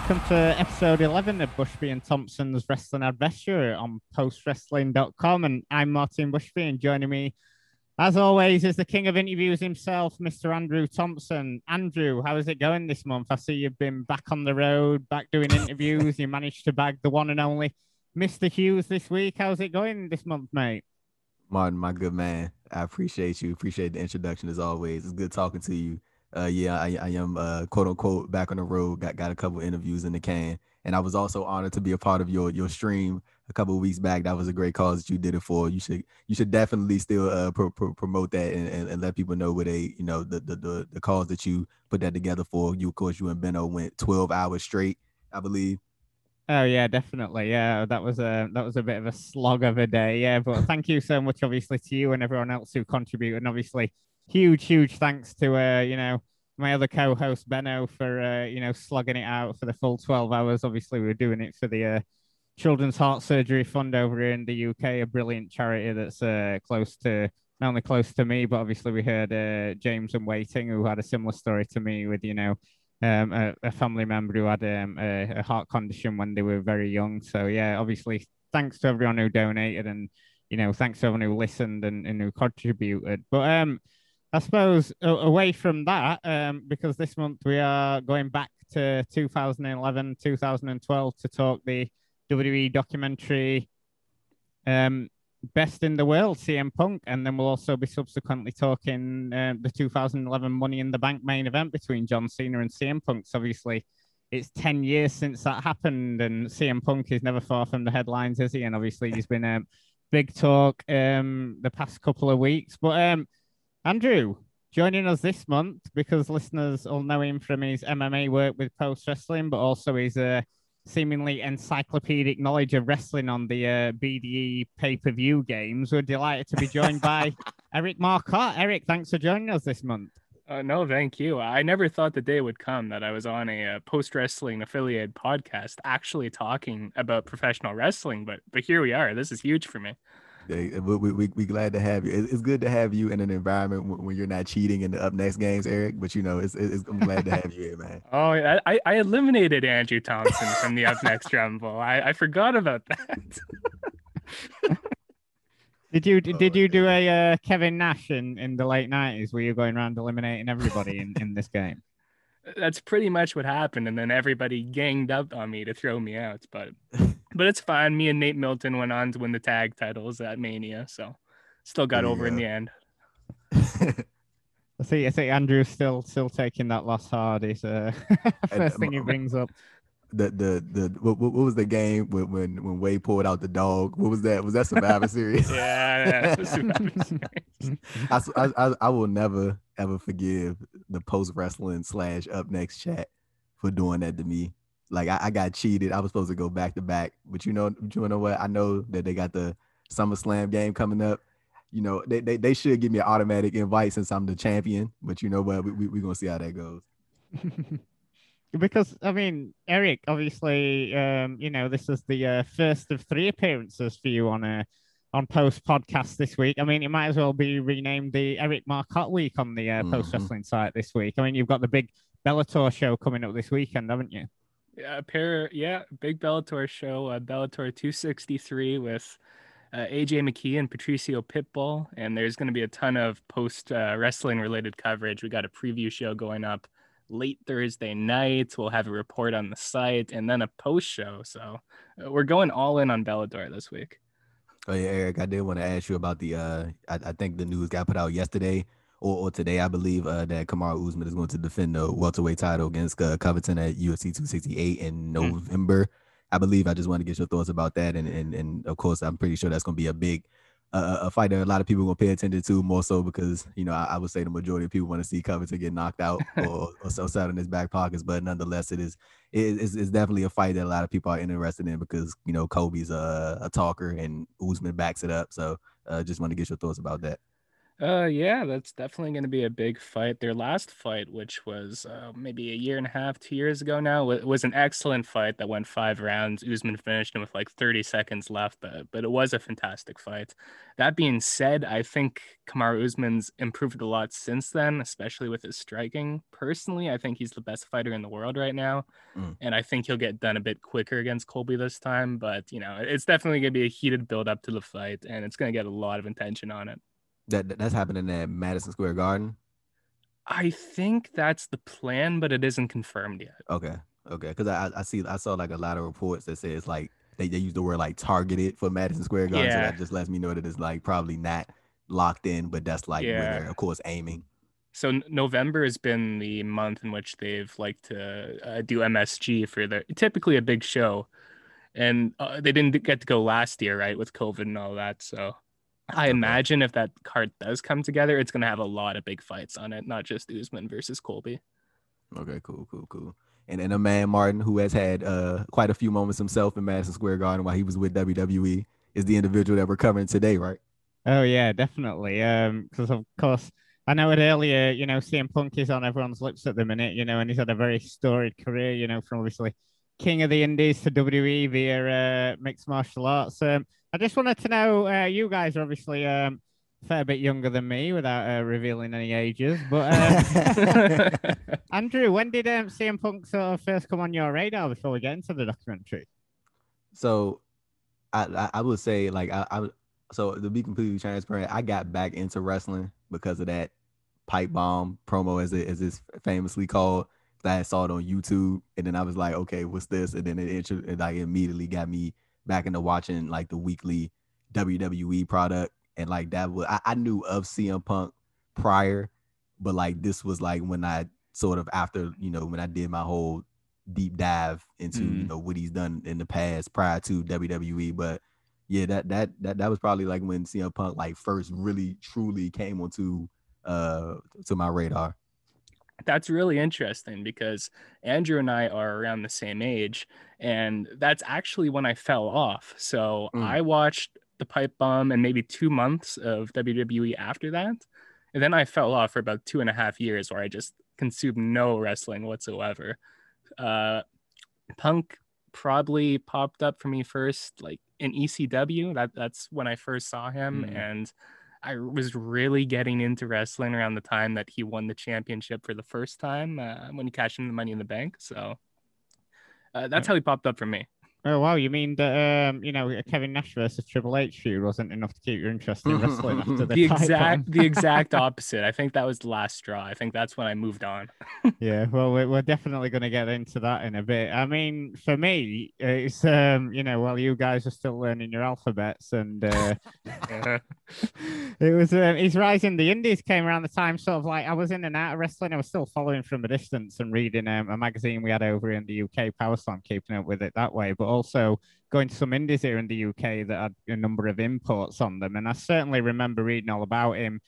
Welcome to episode 11 of Bushby and Thompson's Wrestling Adventure on postwrestling.com. And I'm Martin Bushby, and joining me, as always, is the king of interviews himself, Mr. Andrew Thompson. Andrew, how is it going this month? I see you've been back on the road, back doing interviews. you managed to bag the one and only Mr. Hughes this week. How's it going this month, mate? Martin, my good man. I appreciate you. Appreciate the introduction as always. It's good talking to you uh, yeah, I, I am uh, quote unquote back on the road. Got got a couple interviews in the can, and I was also honored to be a part of your your stream a couple weeks back. That was a great cause that you did it for. You should you should definitely still uh, pro- pro- promote that and, and, and, let people know what they you know the, the the the cause that you put that together for. You of course you and Benno went twelve hours straight, I believe. Oh yeah, definitely. Yeah, that was a that was a bit of a slog of a day. Yeah, but thank you so much, obviously, to you and everyone else who contributed, and obviously huge, huge thanks to uh, you know, my other co-host Benno for uh, you know slugging it out for the full 12 hours. Obviously, we were doing it for the uh, Children's Heart Surgery Fund over here in the UK, a brilliant charity that's uh, close to not only close to me, but obviously we heard uh, James and Wai Ting, who had a similar story to me with you know um, a, a, family member who had um, a, a, heart condition when they were very young. So yeah, obviously thanks to everyone who donated and you know thanks to everyone who listened and, and who contributed. But um I suppose away from that, um, because this month we are going back to 2011, 2012 to talk the WWE documentary um, Best in the World, CM Punk, and then we'll also be subsequently talking uh, the 2011 Money in the Bank main event between John Cena and CM Punk. So obviously, it's 10 years since that happened, and CM Punk is never far from the headlines, is he? And obviously, he's been a um, big talk um, the past couple of weeks. But Andrew, joining us this month because listeners will know him from his MMA work with Post Wrestling, but also his uh, seemingly encyclopedic knowledge of wrestling on the uh, BDE pay per view games. We're delighted to be joined by Eric Marcotte. Eric, thanks for joining us this month. Uh, no, thank you. I never thought the day would come that I was on a, a uh, post wrestling affiliated podcast actually talking about professional wrestling, but but here we are. This is huge for me. We, we, we, we glad to have you. It's good to have you in an environment when you're not cheating in the up next games, Eric. But you know, it's, it's I'm glad to have you here, man. Oh, I, I eliminated Andrew Thompson from the up next rumble. I, I forgot about that. did you did you do a uh, Kevin Nash in, in the late nineties where you're going around eliminating everybody in, in this game? That's pretty much what happened, and then everybody ganged up on me to throw me out. But but it's fine. Me and Nate Milton went on to win the tag titles at Mania, so still got over in the end. I see. I see. Andrew's still still taking that last hard. Is uh, first thing he brings up. The the the what, what was the game when when when Wade pulled out the dog? What was that? Was that Survivor Series? yeah, yeah Survivor Series. I, I I will never ever forgive the post wrestling slash up next chat for doing that to me. Like I, I, got cheated. I was supposed to go back to back, but you know, you know what? I know that they got the SummerSlam game coming up. You know, they, they, they should give me an automatic invite since I'm the champion. But you know what? We we we gonna see how that goes. because I mean, Eric, obviously, um, you know, this is the uh, first of three appearances for you on a on post podcast this week. I mean, it might as well be renamed the Eric Marcotte week on the uh, mm-hmm. post wrestling site this week. I mean, you've got the big Bellator show coming up this weekend, haven't you? Yeah, pair. Yeah, big Bellator show. Uh, Bellator 263 with uh, AJ McKee and Patricio Pitbull, and there's going to be a ton of post uh, wrestling related coverage. We got a preview show going up late Thursday night. We'll have a report on the site, and then a post show. So uh, we're going all in on Bellator this week. Oh yeah, Eric, I did want to ask you about the. uh I, I think the news got put out yesterday or, or today, I believe, uh, that Kamaru Usman is going to defend the welterweight title against uh, Covington at UFC 268 in hmm. November. Mm. I believe. I just want to get your thoughts about that, and and and of course, I'm pretty sure that's going to be a big uh, a fight that a lot of people are going to pay attention to more so because you know I, I, would say the majority of people want to see Covington get knocked out or, or so set in his back pockets, but nonetheless, it is it is it's definitely a fight that a lot of people are interested in because you know Colby's a, a talker and Usman backs it up. So uh, just want to get your thoughts about that. Uh, yeah, that's definitely going to be a big fight. Their last fight, which was uh, maybe a year and a half, two years ago now, was an excellent fight that went five rounds. Usman finished him with like 30 seconds left, but but it was a fantastic fight. That being said, I think Kamaru Usman's improved a lot since then, especially with his striking. Personally, I think he's the best fighter in the world right now, mm. and I think he'll get done a bit quicker against Colby this time. But you know, it's definitely going to be a heated build up to the fight, and it's going to get a lot of attention on it. That that's happening at Madison Square Garden. I think that's the plan, but it isn't confirmed yet. Okay, okay, because I I see I saw like a lot of reports that say it's like they, they use the word like targeted for Madison Square Garden, yeah. so that just lets me know that it's like probably not locked in, but that's like yeah. where they're of course aiming. So November has been the month in which they've liked to uh, do MSG for their typically a big show, and uh, they didn't get to go last year, right, with COVID and all that. So I imagine if that card does come together, it's going to have a lot of big fights on it, not just Usman versus Colby. Okay, cool, cool, cool. And then man, Martin, who has had uh, quite a few moments himself in Madison Square Garden while he was with WWE, is the individual that we're covering today, right? Oh yeah, definitely. Um, because of course I know it earlier. You know, CM Punk is on everyone's lips at the minute. You know, and he's had a very storied career. You know, from obviously King of the Indies to WWE via uh, mixed martial arts. Um, I just wanted to know, uh, you guys are obviously um, a fair bit younger than me without uh, revealing any ages. But uh, Andrew, when did um, CM Punk sort of first come on your radar before we get into the documentary? So, I I, I would say like I, I so to be completely transparent, I got back into wrestling because of that pipe bomb promo, as it as it's famously called. That I saw it on YouTube, and then I was like, okay, what's this? And then it, it, it like immediately got me back into watching like the weekly WWE product. And like that was I, I knew of CM Punk prior, but like this was like when I sort of after, you know, when I did my whole deep dive into, mm. you know, what he's done in the past prior to WWE. But yeah, that that that that was probably like when CM Punk like first really truly came onto uh to my radar that's really interesting because Andrew and I are around the same age, and that's actually when I fell off. So mm. I watched the pipe bomb and maybe two months of WWE after that. And then I fell off for about two and a half years where I just consumed no wrestling whatsoever. Uh, Punk probably popped up for me first, like in ECW. That that's when I first saw him, mm. and I was really getting into wrestling around the time that he won the championship for the first time uh, when he cashed in the Money in the Bank. So uh, that's how he popped up for me. Oh wow! You mean that um, you know Kevin Nash versus Triple H feud wasn't enough to keep your interest in wrestling after the, the exact the exact opposite. I think that was the last straw. I think that's when I moved on. yeah, well, we're, we're definitely going to get into that in a bit. I mean, for me, it's um, you know, while you guys are still learning your alphabets, and uh, it was um, his rise in the Indies came around the time, sort of like I was in and out of wrestling. I was still following from a distance and reading um, a magazine we had over in the UK, Power Slam, keeping up with it that way, but also going to some indies here in the UK that had a number of imports on them. And I certainly remember reading all about him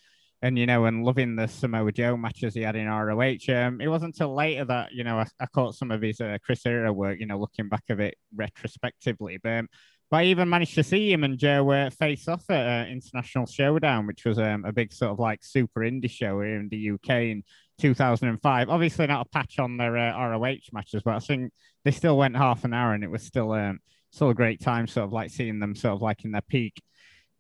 and, you know, and loving the Samoa Joe matches he had in ROH. Um, it wasn't until later that, you know, I, I caught some of his uh, Chris Hero work, you know, looking back of it retrospectively. But, um, but I even managed to see him and Joe uh, face off at uh, International Showdown, which was um, a big sort of like super indie show here in the UK in 2005. Obviously, not a patch on their uh, ROH matches, but I think they still went half an hour and it was still um, still a great time, sort of like seeing them sort of like in their peak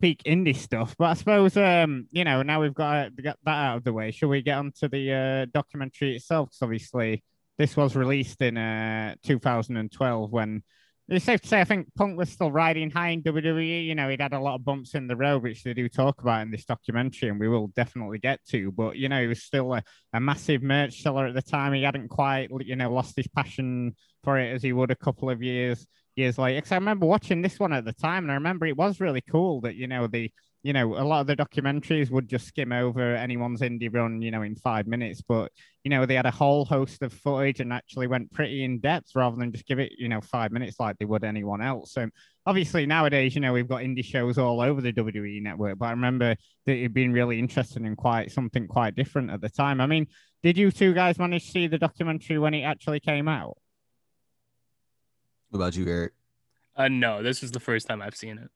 peak indie stuff. But I suppose um, you know, now we've got, got that out of the way, shall we get on to the uh, documentary itself? Because obviously this was released in uh 2012 when it's safe to say I think Punk was still riding high in WWE. You know, he'd had a lot of bumps in the road, which they do talk about in this documentary, and we will definitely get to. But you know, he was still a, a massive merch seller at the time. He hadn't quite, you know, lost his passion for it as he would a couple of years years later. Because I remember watching this one at the time, and I remember it was really cool that you know the you know a lot of the documentaries would just skim over anyone's indie run, you know, in five minutes, but you know they had a whole host of footage and actually went pretty in depth rather than just give it you know five minutes like they would anyone else. So obviously nowadays, you know, we've got indie shows all over the WWE network, but I remember that it'd been really interesting and quite something quite different at the time. I mean, did you two guys manage to see the documentary when it actually came out? What about you, Eric? Uh, no, this is the first time I've seen it.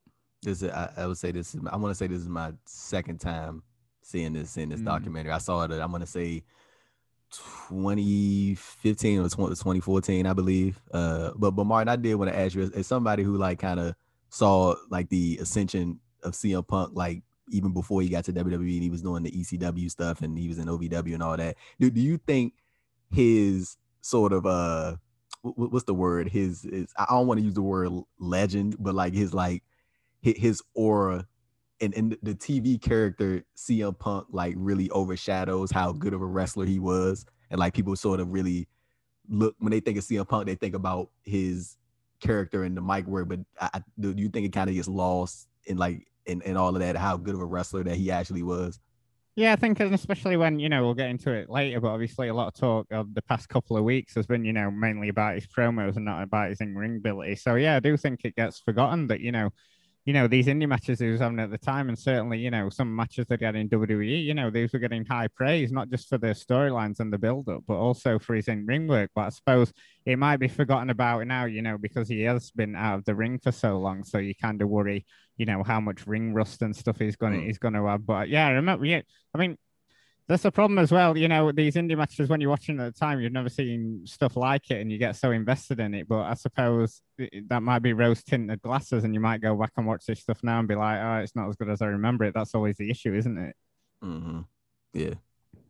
This is, I, I would say this is I want to say this is my second time seeing this seeing this Mm. documentary. I saw it. I'm gonna say 2015 or 20, 2014, I believe. Uh, but but Martin, I did want to ask you, as, as somebody who like kind of saw like the ascension of CM Punk, like even before he got to WWE and he was doing the ECW stuff and he was in OVW and all that. Do do you think his sort of uh wh- wh- what's the word? His is I don't want to use the word legend, but like his like his aura and, and the TV character CM Punk like really overshadows how good of a wrestler he was. And like people sort of really look when they think of CM Punk, they think about his character and the mic work. But I, do you think it kind of gets lost in like in, in all of that, how good of a wrestler that he actually was? Yeah, I think, especially when you know we'll get into it later, but obviously a lot of talk of the past couple of weeks has been, you know, mainly about his promos and not about his in-ring ability. So yeah, I do think it gets forgotten that you know, you know, these indie matches he was having at the time, and certainly you know some matches that he had in WWE, you know, these were getting high praise not just for the storylines and the build-up, but also for his in-ring work. But I suppose it might be forgotten about now, you know, because he has been out of the ring for so long. So you kind of worry, you know, how much ring rust and stuff he's gonna Mm. he's gonna have. But yeah, I remember, yeah, I mean, that's a problem as well. You know, these indie matches when you're watching at the time, you've never seen stuff like it, and you get so invested in it. But I suppose that might be rose tinted glasses, and you might go back and watch this stuff now and be like, "Oh, it's not as good as I remember it." That's always the issue, isn't it? Mm-hmm. Yeah.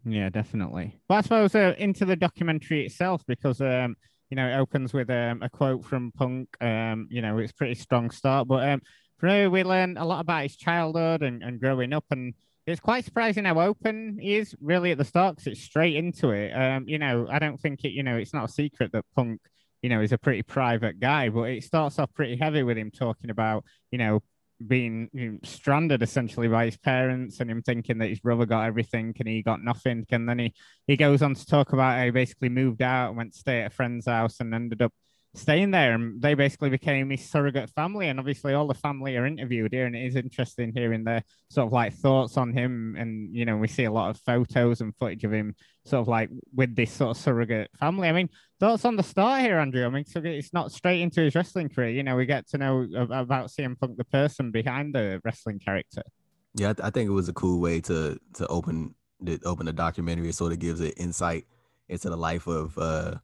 Yeah, definitely. But I suppose uh, into the documentary itself, because um, you know, it opens with um, a quote from Punk. Um, you know, it's pretty strong start, but um, from here we learn a lot about his childhood and, and growing up, and it's quite surprising how open he is really at the start because it's straight into it. Um, you know, I don't think it. You know, it's not a secret that Punk, you know, is a pretty private guy, but it starts off pretty heavy with him talking about, you know, being you know, stranded essentially by his parents and him thinking that his brother got everything and he got nothing. And then he, he goes on to talk about how he basically moved out and went to stay at a friend's house and ended up staying there. And they basically became his surrogate family. And obviously, all the family are interviewed here. And it is interesting hearing their sort of like thoughts on him. And, you know, we see a lot of photos and footage of him sort of like with this sort of surrogate family. I mean, thoughts on the start here, Andrew? I mean, so it's not straight into his wrestling career. You know, we get to know about CM Punk, the person behind the wrestling character. Yeah, I, th- I think it was a cool way to to open the open the documentary. It sort of gives an insight into the life of uh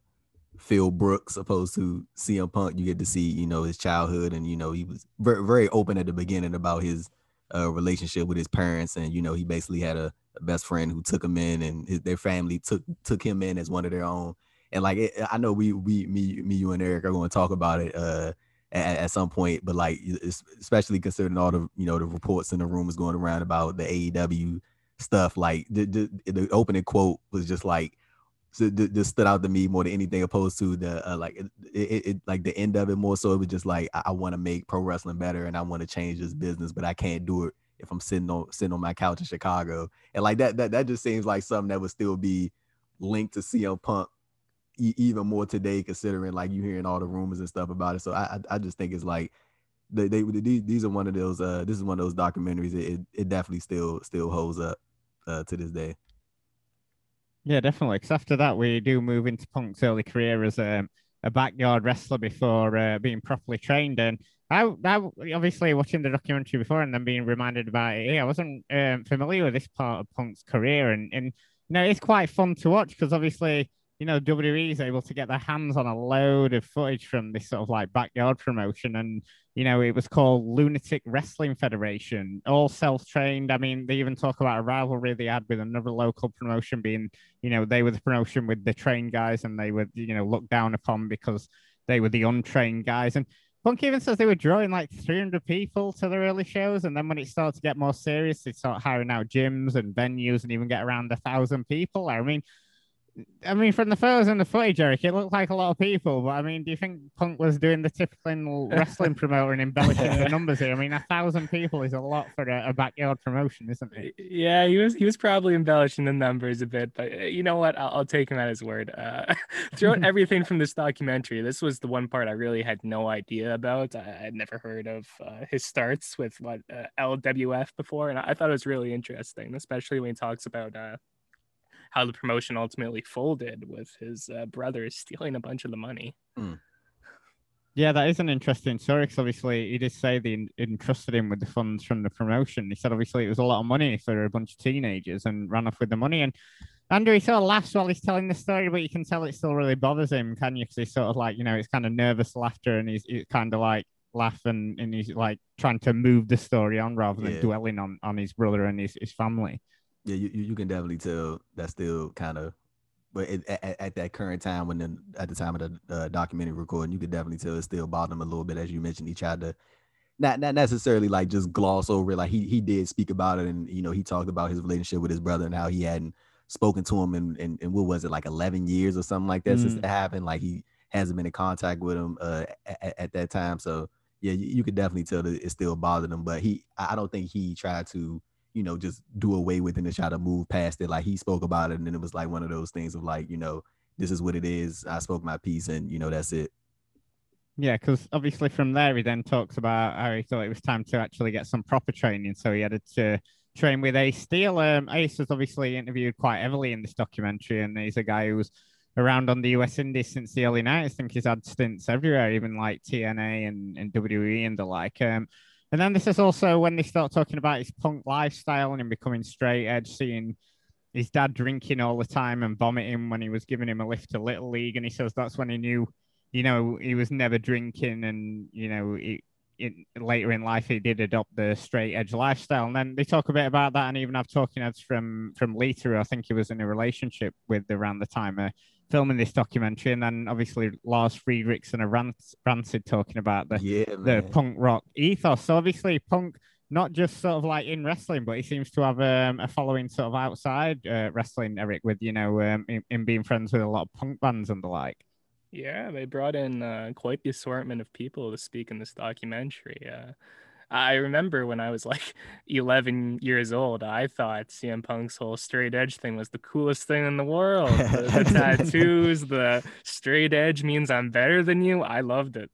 Phil Brooks, opposed to CM Punk. You get to see, you know, his childhood, and you know, he was very very open at the beginning about his uh relationship with his parents, and you know, he basically had a, a best friend who took him in, and his, their family took took him in as one of their own. And like, it, I know we we me me you and Eric are going to talk about it. uh at, at some point, but like especially considering all the you know the reports and the rumors going around about the AEW stuff, like the the, the opening quote was just like just stood out to me more than anything, opposed to the uh, like it, it, it like the end of it more so it was just like I, I want to make pro wrestling better and I want to change this business, but I can't do it if I'm sitting on sitting on my couch in Chicago, and like that that that just seems like something that would still be linked to CM Punk e- even more today, considering like you hearing all the rumors and stuff about it. So I I, I just think it's like they, they these, are one of those uh this is one of those documentaries. It, it, it definitely still still holds up uh to this day. Yeah, definitely. Because after that, we do move into Punk's early career as a, a backyard wrestler before uh, being properly trained. And I, I, obviously, watching the documentary before and then being reminded about it, I wasn't um, familiar with this part of Punk's career. And, and you know, it's quite fun to watch because obviously, you know, WWE is able to get their hands on a load of footage from this sort of like backyard promotion. And, you know, it was called Lunatic Wrestling Federation, all self trained. I mean, they even talk about a rivalry they had with another local promotion being you know, they were the promotion with the trained guys and they were, you know, looked down upon because they were the untrained guys. And Punk even says they were drawing like 300 people to their early shows. And then when it started to get more serious, they start hiring out gyms and venues and even get around a thousand people. I mean, I mean, from the photos and the footage, Eric, it looked like a lot of people. But I mean, do you think Punk was doing the typical wrestling promoter and embellishing the numbers here? I mean, a thousand people is a lot for a, a backyard promotion, isn't it? Yeah, he was he was probably embellishing the numbers a bit, but you know what? I'll, I'll take him at his word. Uh, throughout everything from this documentary, this was the one part I really had no idea about. I had never heard of uh, his starts with what uh, LWF before, and I thought it was really interesting, especially when he talks about uh, how the promotion ultimately folded with his uh, brothers stealing a bunch of the money. Yeah, that is an interesting story because obviously he did say they entrusted him with the funds from the promotion. He said obviously it was a lot of money for a bunch of teenagers and ran off with the money. And Andrew, he sort of laughs while he's telling the story, but you can tell it still really bothers him, can you? Because he's sort of like, you know, it's kind of nervous laughter and he's, he's kind of like laughing and he's like trying to move the story on rather than yeah. dwelling on, on his brother and his, his family. Yeah, you, you can definitely tell that's still kind of but it, at, at, that current time when the, at the time of the uh, documentary recording, you could definitely tell it still bothered him a little bit. As you mentioned, he tried to not not necessarily like just gloss over it. Like he he did speak about it, and you know he talked about his relationship with his brother and how he hadn't spoken to him in in, in what was it like eleven years or something like that mm. since it happened. Like he hasn't been in contact with him uh, at, at, that time. So yeah, you, you could definitely tell that it still bothered him. But he I don't think he tried to you know, just do away with it and try to move past it. Like he spoke about it, and then it was like one of those things of like, you know, this is what it is. I spoke my piece, and you know, that's it. Yeah, because obviously from there he then talks about how he thought it was time to actually get some proper training, so he had to train with Ace Steel. Um, Ace was obviously interviewed quite heavily in this documentary, and he's a guy who's around on the US Indies since the early 90s. I think he's had stints everywhere, even like TNA and, and WWE and the like. Um, and then this is also when they start talking about his punk lifestyle and him becoming straight edge, seeing his dad drinking all the time and vomiting when he was giving him a lift to Little League. And he says that's when he knew, you know, he was never drinking. And, you know, he, it, later in life, he did adopt the straight edge lifestyle. And then they talk a bit about that and even have talking heads from, from Lita, I think he was in a relationship with around the time. Uh, filming this documentary, and then obviously Lars Frederiksen of Rancid talking about the yeah, the punk rock ethos. So obviously punk, not just sort of like in wrestling, but he seems to have um, a following sort of outside uh, wrestling. Eric, with you know, um, in, in, being friends with a lot of punk bands and the like. Yeah, they brought in uh, quite the assortment of people to speak in this documentary. Uh, I remember when I was like 11 years old, I thought CM Punk's whole straight edge thing was the coolest thing in the world. The, the tattoos, the straight edge means I'm better than you. I loved it.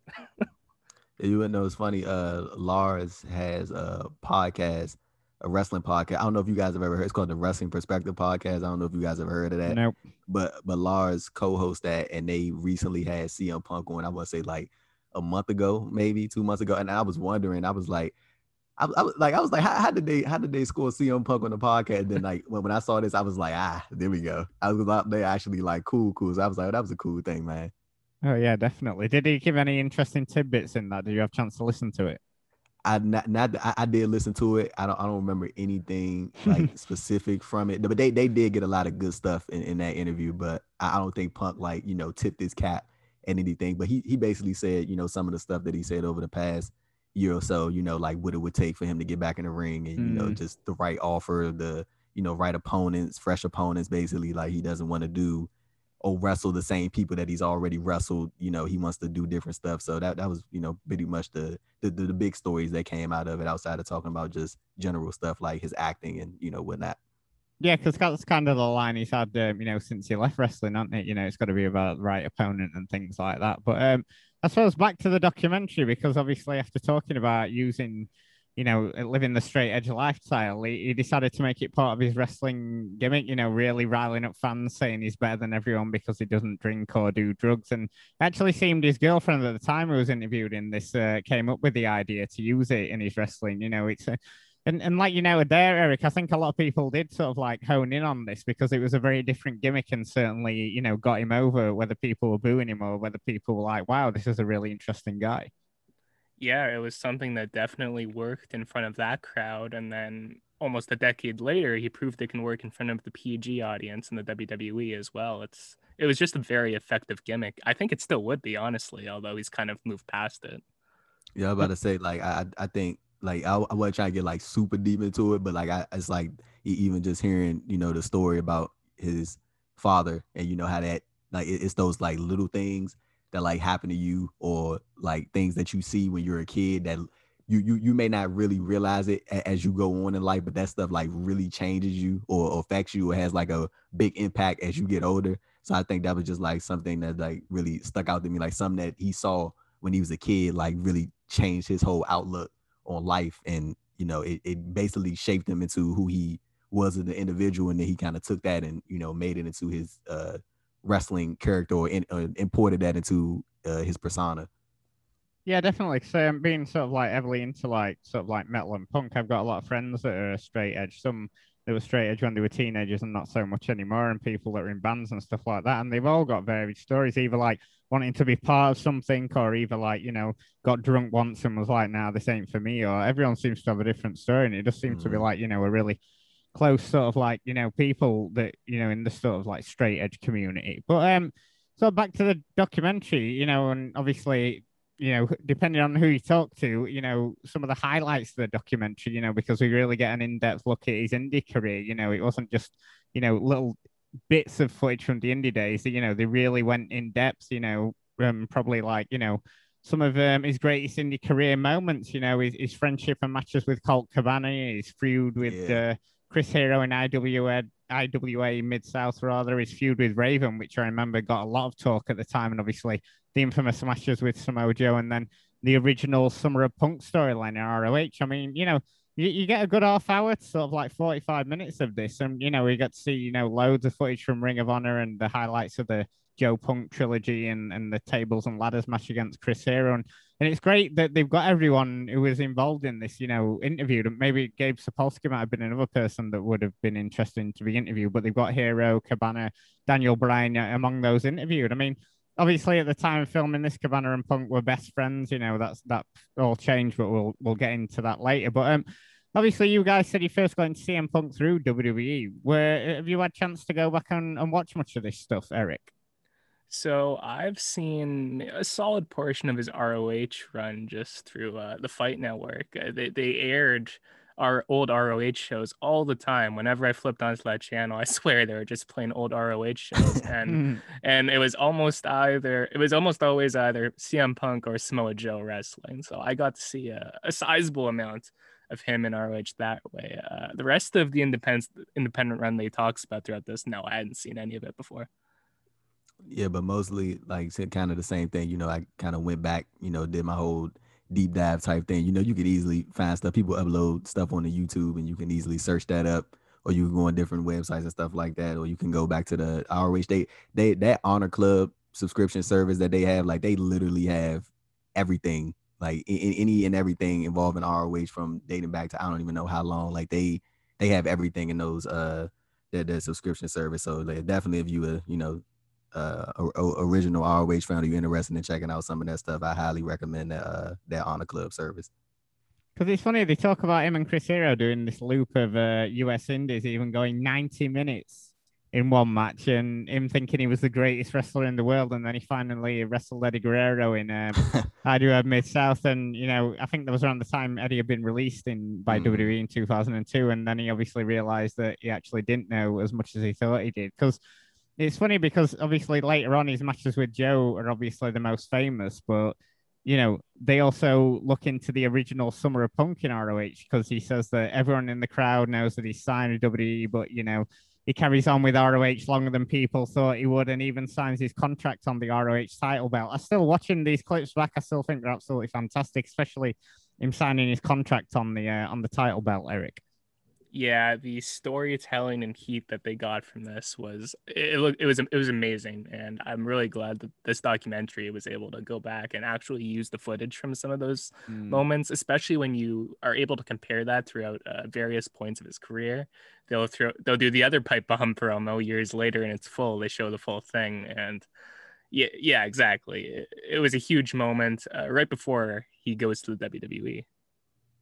you wouldn't know it's funny. Uh, Lars has a podcast, a wrestling podcast. I don't know if you guys have ever heard. It's called the Wrestling Perspective Podcast. I don't know if you guys have heard of that. Nope. But but Lars co-hosts that, and they recently had CM Punk on. I want to say like a month ago, maybe two months ago, and I was wondering, I was like, I, I was like, I was like, how, how, did they, how did they score CM Punk on the podcast? And then like when, when I saw this, I was like, ah, there we go. I was like, they actually like cool, cool. So I was like, oh, that was a cool thing, man. Oh yeah, definitely. Did he give any interesting tidbits in that? Did you have a chance to listen to it? I not, not I, I did listen to it. I don't I don't remember anything like specific from it, but they they did get a lot of good stuff in, in that interview. But I don't think Punk like you know tipped his cap and anything. But he he basically said, you know, some of the stuff that he said over the past year or so, you know, like what it would take for him to get back in the ring and, you know, mm. just the right offer, the, you know, right opponents, fresh opponents, basically. Like he doesn't want to do or wrestle the same people that he's already wrestled. You know, he wants to do different stuff. So that that was, you know, pretty much the the, the, the big stories that came out of it outside of talking about just general stuff like his acting and, you know, whatnot. Yeah, because that's kind of the line he's had, um, you know, since he left wrestling, hasn't it? You know, it's got to be about the right opponent and things like that. But um, I suppose back to the documentary, because obviously after talking about using, you know, living the straight edge lifestyle, he, he decided to make it part of his wrestling gimmick, you know, really riling up fans, saying he's better than everyone because he doesn't drink or do drugs. And actually seemed his girlfriend at the time who was interviewed in this uh, came up with the idea to use it in his wrestling. You know, it's a and and like you know there, Eric, I think a lot of people did sort of like hone in on this because it was a very different gimmick and certainly you know got him over whether people were booing him or whether people were like, wow, this is a really interesting guy. Yeah, it was something that definitely worked in front of that crowd, and then almost a decade later, he proved it can work in front of the PG audience and the WWE as well. It's it was just a very effective gimmick. I think it still would be, honestly, although he's kind of moved past it. Yeah, I'm about to say, like, I I think like I, I wasn't trying to get like super deep into it, but like I it's like even just hearing you know the story about his father and you know how that like it's those like little things that like happen to you or like things that you see when you're a kid that you you you may not really realize it as you go on in life, but that stuff like really changes you or affects you or has like a big impact as you get older. So I think that was just like something that like really stuck out to me, like something that he saw when he was a kid, like really changed his whole outlook on life and you know it, it basically shaped him into who he was as an individual and then he kind of took that and you know made it into his uh wrestling character or in, uh, imported that into uh, his persona Yeah, definitely. So i'm being sort of like heavily into like sort of like metal and punk, I've got a lot of friends that are straight edge. Some they were straight edge when they were teenagers and not so much anymore, and people that are in bands and stuff like that. And they've all got varied stories, either like wanting to be part of something, or either like you know got drunk once and was like, "Nah, this ain't for me," or everyone seems to have a different story, and it just seems mm. to be mm. like you know a really close sort of like you know people that you know in the sort of like straight edge community. But um, so back to the documentary, you know, and obviously you know, depending on who you talk to, you know, some of the highlights of the documentary, you know, because we really get an in-depth look at his indie career. You know, it wasn't just, you know, little bits of footage from the indie days. that You know, they really went in depth. You know, um, probably like you know some of um, his greatest indie career moments. You know, his, his friendship and matches with Colt Cabana, his feud with yeah. uh, Chris Hero in IWA, IWA Mid South, rather, his feud with Raven, which I remember got a lot of talk at the time, and obviously the infamous smashes with Samoa Joe, and then the original Summer of Punk storyline in ROH. I mean, you know, you, you get a good half hour, sort of like 45 minutes of this, and you know, we got to see, you know, loads of footage from Ring of Honor and the highlights of the Joe Punk trilogy and, and the tables and ladders match against Chris Hero. And, and it's great that they've got everyone who was involved in this, you know, interviewed. And maybe Gabe Sapolsky might have been another person that would have been interesting to be interviewed, but they've got Hero, Cabana, Daniel Bryan uh, among those interviewed. I mean, obviously at the time of filming this, Cabana and Punk were best friends. You know, that's that all changed, but we'll we'll get into that later. But um, obviously you guys said you first got into CM Punk through WWE. Where have you had chance to go back and, and watch much of this stuff, Eric? So I've seen a solid portion of his ROH run just through uh, the Fight Network. Uh, they they aired our old ROH shows all the time. Whenever I flipped onto that channel, I swear they were just playing old ROH shows, and hmm. and it was almost either it was almost always either CM Punk or Samoa Joe wrestling. So I got to see a, a sizable amount of him in ROH that way. Uh, the rest of the independent independent run they talks about throughout this, no, I hadn't seen any of it before. Yeah, but mostly like said kind of the same thing. You know, I kind of went back, you know, did my whole deep dive type thing. You know, you could easily find stuff. People upload stuff on the YouTube and you can easily search that up. Or you can go on different websites and stuff like that. Or you can go back to the ROH. They they that honor club subscription service that they have, like they literally have everything, like in, any and everything involving ROH from dating back to I don't even know how long. Like they they have everything in those uh their subscription service. So like, definitely if you uh, you know uh, original ROH fan, or you're interested in checking out some of that stuff, I highly recommend that uh, that Honor Club service. Because it's funny they talk about him and Chris Hero doing this loop of uh, US Indies, even going 90 minutes in one match, and him thinking he was the greatest wrestler in the world, and then he finally wrestled Eddie Guerrero in um, IWA Mid South, and you know I think that was around the time Eddie had been released in by mm. WWE in 2002, and then he obviously realized that he actually didn't know as much as he thought he did because it's funny because obviously later on his matches with Joe are obviously the most famous, but you know they also look into the original Summer of Punk in ROH because he says that everyone in the crowd knows that he's signed a WWE, but you know he carries on with ROH longer than people thought he would, and even signs his contract on the ROH title belt. I'm still watching these clips back. I still think they're absolutely fantastic, especially him signing his contract on the uh, on the title belt, Eric yeah, the storytelling and heat that they got from this was it, it, it was it was amazing, and I'm really glad that this documentary was able to go back and actually use the footage from some of those mm. moments, especially when you are able to compare that throughout uh, various points of his career. They'll throw they'll do the other pipe bomb promo years later, and it's full. They show the full thing, and yeah, yeah, exactly. It, it was a huge moment uh, right before he goes to the WWE.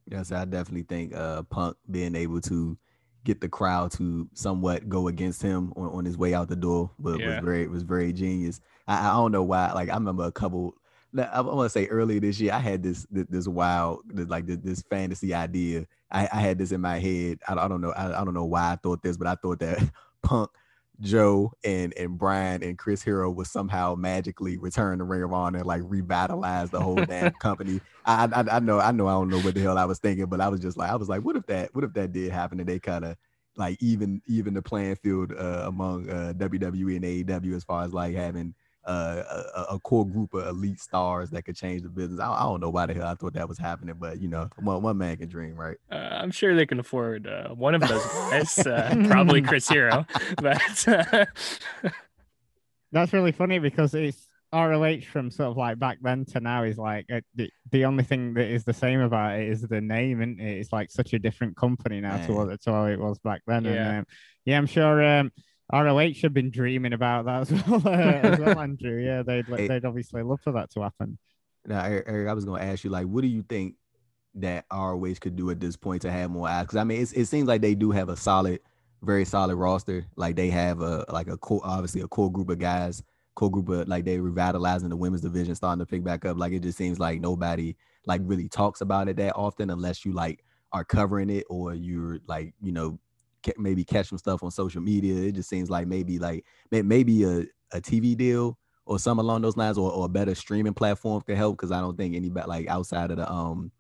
Yes, I definitely think uh, Punk being able to get the crowd to somewhat go against him on, on his way out the door was, yeah. was very was very genius. I, I don't know why. Like I remember a couple. I want to say earlier this year, I had this this, this wild like this, this fantasy idea. I, I, had this in my head. I, I don't know. I, I don't know why I thought this, but I thought that Punk Joe and and Bryan and Chris Hero would somehow magically return to Ring of Honor and like revitalize the whole damn company. I, I, I know I know I don't know what the hell I was thinking, but I was just like I was like, what if that what if that did happen and they kind of like even even the playing field uh, among uh, WWE and AEW as far as like having uh, a, a, core group of elite stars that could change the business. I, I, don't know why the hell I thought that was happening, but you know, one, one man can dream, right? Uh, I'm sure they can afford uh, one of those guys, uh, probably Chris Hero, but that's really funny because it's ROH from sort of like back then to now is like uh, the, the only thing that is the same about it is the name, and it? It's like such a different company now to what to how it was back then. Yeah. And um, yeah, I'm sure um, ROH should have been dreaming about that as well, uh, as well, Andrew. Yeah, they'd Hey. they'd obviously love for that to happen. Now, Eric, I was gonna ask you, like, what do you think that ROH could do at this point to have more eyes? Because I mean, it's, it seems like they do have a solid, very solid roster. Like they have a like a core, obviously a core group of guys, core group of like they revitalizing the women's division, starting to pick back up. Like it just seems like nobody like really talks about it that often, unless you like are covering it or you're like you know maybe catch some stuff on social media. It just seems like maybe like maybe a, a TV deal or some along those lines or, or a better streaming platform could help because I don't think anybody like outside of the um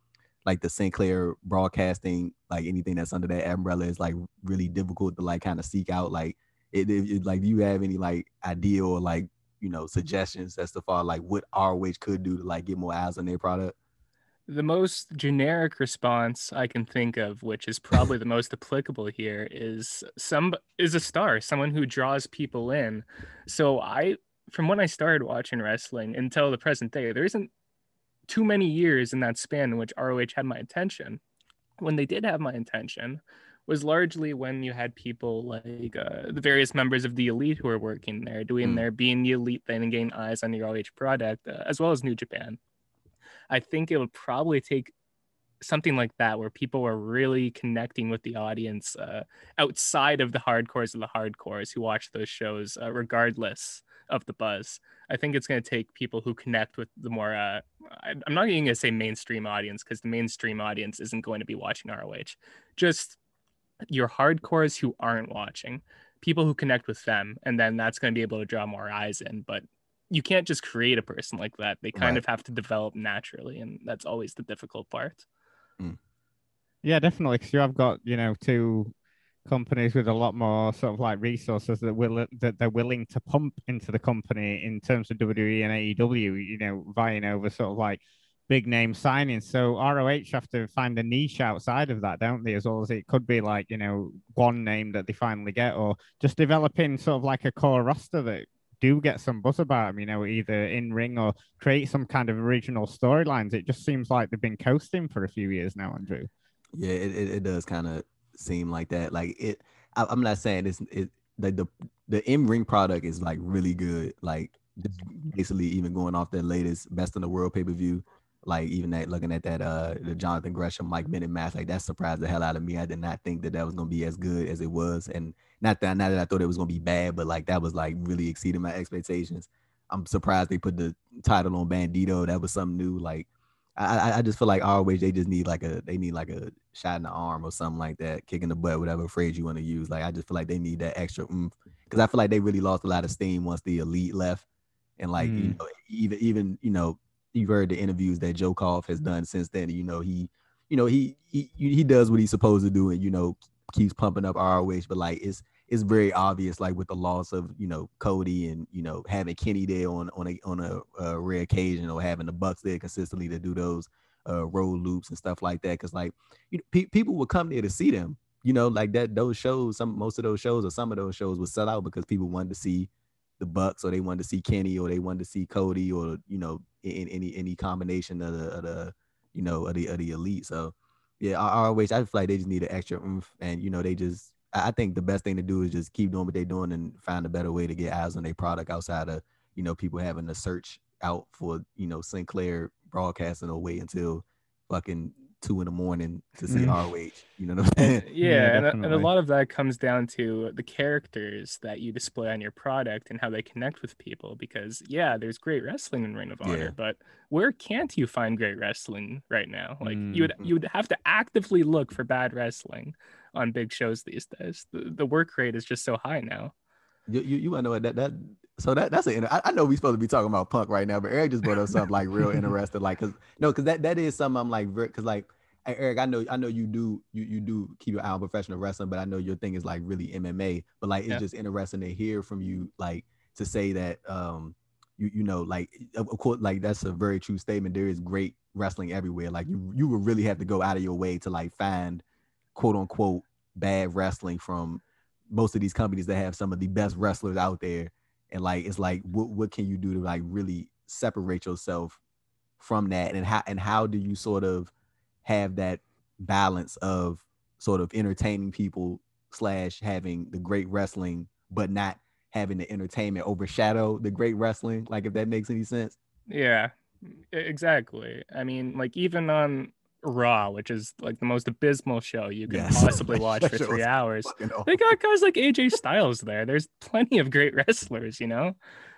like the Sinclair broadcasting like anything that's under that umbrella is like really difficult to like kind of seek out like it, it, it- like do you have any like idea or like you know suggestions as to far like what ROH could do to like get more eyes on their product The most generic response I can think of, which is probably the most applicable here, is some is a star, someone who draws people in. So I, from when I started watching wrestling until the present day, there isn't too many years in that span in which ROH had my attention. When they did have my attention, was largely when you had people like uh, the various members of the elite who were working there, doing Mm. their being the elite thing and getting eyes on the ROH product, uh, as well as New Japan. I think it would probably take something like that where people are really connecting with the audience uh, outside of the hardcores of the hardcores who watch those shows uh, regardless of the buzz. I think it's going to take people who connect with the more uh, i'm not even going to say mainstream audience because the mainstream audience isn't going to be watching roh just your hardcores who aren't watching people who connect with them and then that's going to be able to draw more eyes in. But you can't just create a person like that they kind Right. of have to develop naturally and that's always the difficult part hmm. Yeah, definitely. Because you have got you know two companies with a lot more sort of like resources that will that they're willing to pump into the company in terms of WWE and AEW. You know, vying over sort of like big name signings. So ROH have to find a niche outside of that, don't they? As well as it could be like you know one name that they finally get, or just developing sort of like a core roster that do get some buzz about them. You know, either in ring or create some kind of original storylines. It just seems like they've been coasting for a few years now, Andrew. Yeah, it, it, it does kind of seem like that. Like it, I, I'm not saying it's it like the the in ring product is like really good. Like just basically even going off that latest best in the world pay per view. Like even that looking at that uh the Jonathan Gresham Mike Bennett match, like that surprised the hell out of me. I did not think that that was gonna be as good as it was, and not that not that I thought it was gonna be bad, but like that was like really exceeding my expectations. I'm surprised they put the title on Bandito. That was something new. Like I, I- I just feel like always they just need like a they need like a shot in the arm or something like that, kicking the butt, whatever phrase you want to use. Like I just feel like they need that extra because I feel like they really lost a lot of steam once the elite left, and like you Mm. know even even you know you've heard the interviews that Joe Koff has done since then. You know he you know he he he does what he's supposed to do and you know keeps pumping up ROH, but like it's it's very obvious like with the loss of you know Cody and you know having Kenny there on on a on a, uh rare occasion or having the Bucks there consistently to do those uh road loops and stuff like that because like you know, pe- people would come there to see them you know like that those shows some most of those shows or some of those shows would sell out because people wanted to see the Bucks or they wanted to see Kenny or they wanted to see Cody or you know in, in any any combination of the, of the you know of the of the elite so yeah I, ROH I feel like they just need an extra oomph and you know they just I think the best thing to do is just keep doing what they're doing and find a better way to get eyes on their product outside of you know people having to search out for you know Sinclair broadcasting or wait until fucking two in the morning to see Mhm. ROH. You know what I'm saying? yeah, Yeah, and, a- and a lot of that comes down to the characters that you display on your product and how they connect with people because yeah there's great wrestling in ring of honor Yeah. but where can't you find great wrestling right now like you would Mm. you would have to actively look for bad wrestling on big shows these days the, the work rate is just so high now You you, you know what that that so that that's an I, I know we supposed to be talking about punk right now, but Eric just brought us up like real interesting, like cause no, cause that that is something I'm like very cause like Eric, I know I know you do you you do keep your eye on professional wrestling, but I know your thing is like really MMA. But like it's Yeah. just interesting to hear from you, like to say that um you you know like of of course like that's a very true statement. There is great wrestling everywhere. Like you you would really have to go out of your way to like find quote unquote bad wrestling from most of these companies that have some of the best wrestlers out there and like it's like what what can you do to like really separate yourself from that? And how and how do you sort of have that balance of sort of entertaining people slash having the great wrestling but not having the entertainment overshadow the great wrestling? Like if that makes any sense. Yeah exactly. I mean like even on raw which is like the most abysmal show you can yes. possibly watch for three hours they got guys like aj styles there there's plenty of great wrestlers you know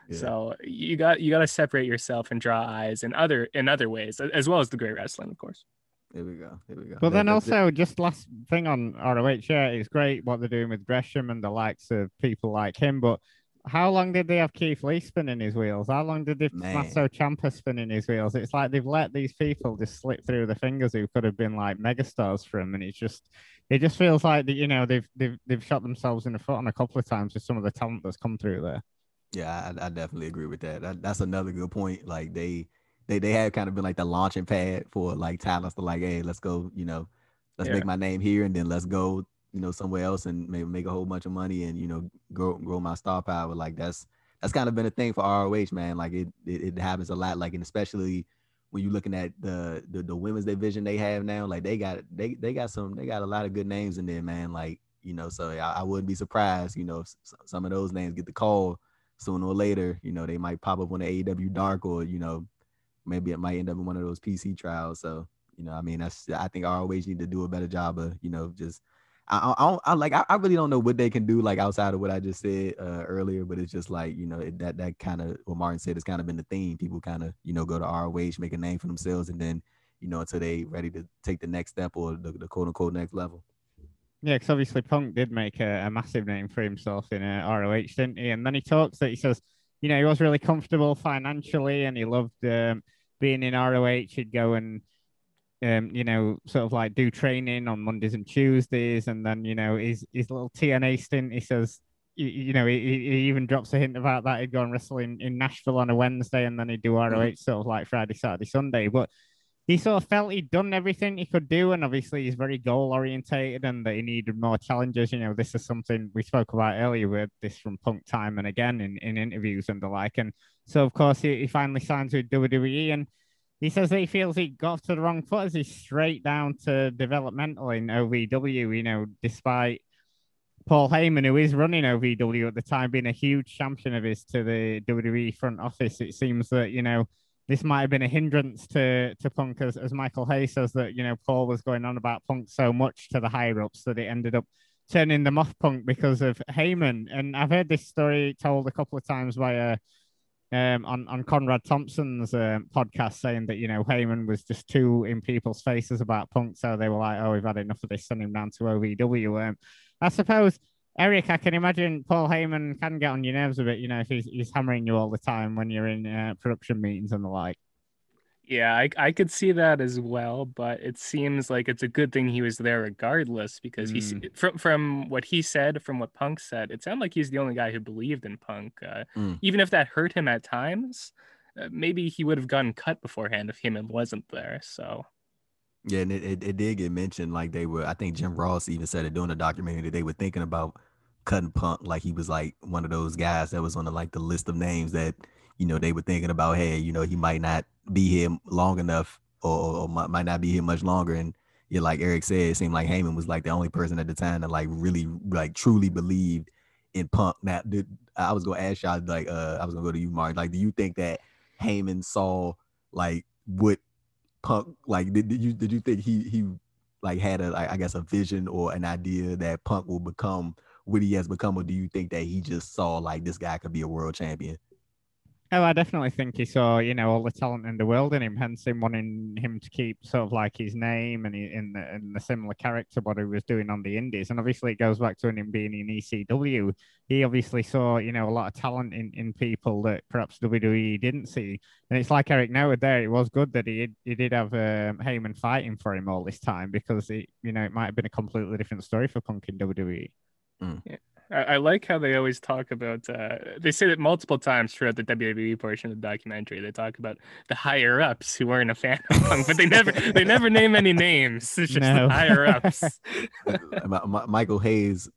yeah. so you got you got to separate yourself and draw eyes in other in other ways as well as the great wrestling of course here we go. Here we go. But then also, it. just last thing on ROH, yeah, it's great what they're doing with Gresham and the likes of people like him. But how long did they have Keith Lee spinning his wheels? How long did they have Tommaso Ciampa spinning his wheels? It's like they've let these people just slip through the fingers who could have been like megastars for him, and it's just it just feels like that you know they've they've they've shot themselves in the foot on a couple of times with some of the talent that's come through there. Yeah, I, I definitely agree with that. that. That's another good point. Like they they they have kind of been like the launching pad for like talents to like, hey, let's go, you know, let's yeah. make my name here and then let's go, you know, somewhere else and maybe make a whole bunch of money and you know grow grow my star power. Like that's that's kind of been a thing for ROH, man. Like it it, it happens a lot. Like and especially when you're looking at the, the the women's division they have now, like they got they they got some they got a lot of good names in there, man. Like you know, so I, I wouldn't be surprised, you know, if some of those names get the call sooner or later. You know, they might pop up on the AEW Dark or you know maybe it might end up in one of those PC trials. So you know, I mean, that's I think ROH need to do a better job of you know just. I, I, I like I, I really don't know what they can do like outside of what I just said uh, earlier, but it's just like you know it, that that kind of what Martin said has kind of been the theme. People kind of you know go to ROH, make a name for themselves, and then you know until they ready to take the next step or the, the quote unquote next level. Yeah, because obviously Punk did make a, a, massive name for himself in uh, ROH, didn't he? And then he talks that he says, you know, he was really comfortable financially and he loved um, being in ROH, he'd go and um, you know, sort of like do training on Mondays and Tuesdays, and then you know his his little TNA stint. He says, you, you know, he, he, even drops a hint about that. He'd go and wrestle in, in Nashville on a Wednesday, and then he'd do ROH mm-hmm. sort of like Friday, Saturday, Sunday. But he sort of felt he'd done everything he could do, and obviously he's very goal orientated, and that he needed more challenges. You know, this is something we spoke about earlier with this from Punk time and again in, in interviews and the like. And so, of course, he, he finally signs with WWE and he says he feels he got off to the wrong foot as he's straight down to developmental in OVW, you know, despite Paul Heyman, who is running OVW at the time, being a huge champion of his to the WWE front office. It seems that, you know, this might have been a hindrance to, to Punk, as, as Michael Hayes says that, you know, Paul was going on about Punk so much to the higher ups that it ended up turning them off Punk because of Heyman. And I've heard this story told a couple of times by a um, on on Conrad Thompson's um, podcast saying that you know Heyman was just too in people's faces about Punk, so they were like, "Oh, we've had enough of this, send him down to OVW." Um, I suppose, Eric, I can imagine Paul Heyman can get on your nerves a bit, you know, if he's, he's hammering you all the time when you're in uh, production meetings and the like. Yeah, I, I could see that as well, but it seems like it's a good thing he was there regardless because mm. he from from what he said, from what Punk said, it sounded like he's the only guy who believed in Punk. Uh, mm. Even if that hurt him at times, uh, maybe he would have gotten cut beforehand if Heyman wasn't there. So. Yeah, and it, it, it did get mentioned like they were. I think Jim Ross even said it during the documentary that they were thinking about cutting Punk, like he was like one of those guys that was on the like the list of names that you know they were thinking about. Hey, you know he might not be here long enough or, or might not be here much longer. And yeah, like Eric said, it seemed like Heyman was like the only person at the time that like really like truly believed in Punk. Now, did, I was gonna ask y'all like uh I was gonna go to you, Mark. Like, do you think that Heyman saw like what Punk like? Did, did you did you think he he like had a like, I guess a vision or an idea that Punk will become what he has become, or do you think that he just saw like this guy could be a world champion? Oh, I definitely think he saw, you know, all the talent in the world in him, hence him wanting him to keep sort of like his name and he, in the in the similar character what he was doing on the Indies. And obviously, it goes back to him being in ECW. He obviously saw, you know, a lot of talent in, in people that perhaps WWE didn't see. And it's like Eric Noah there. It was good that he he did have um, Heyman fighting for him all this time because it, you know, it might have been a completely different story for Punk in WWE. Mm. Yeah. I, I, like how they always talk about. Uh, they say that multiple times throughout the WWE portion of the documentary. They talk about the higher ups who weren't a fan of Punk, but they never they never name any names. It's just no. the higher ups. Michael Hayes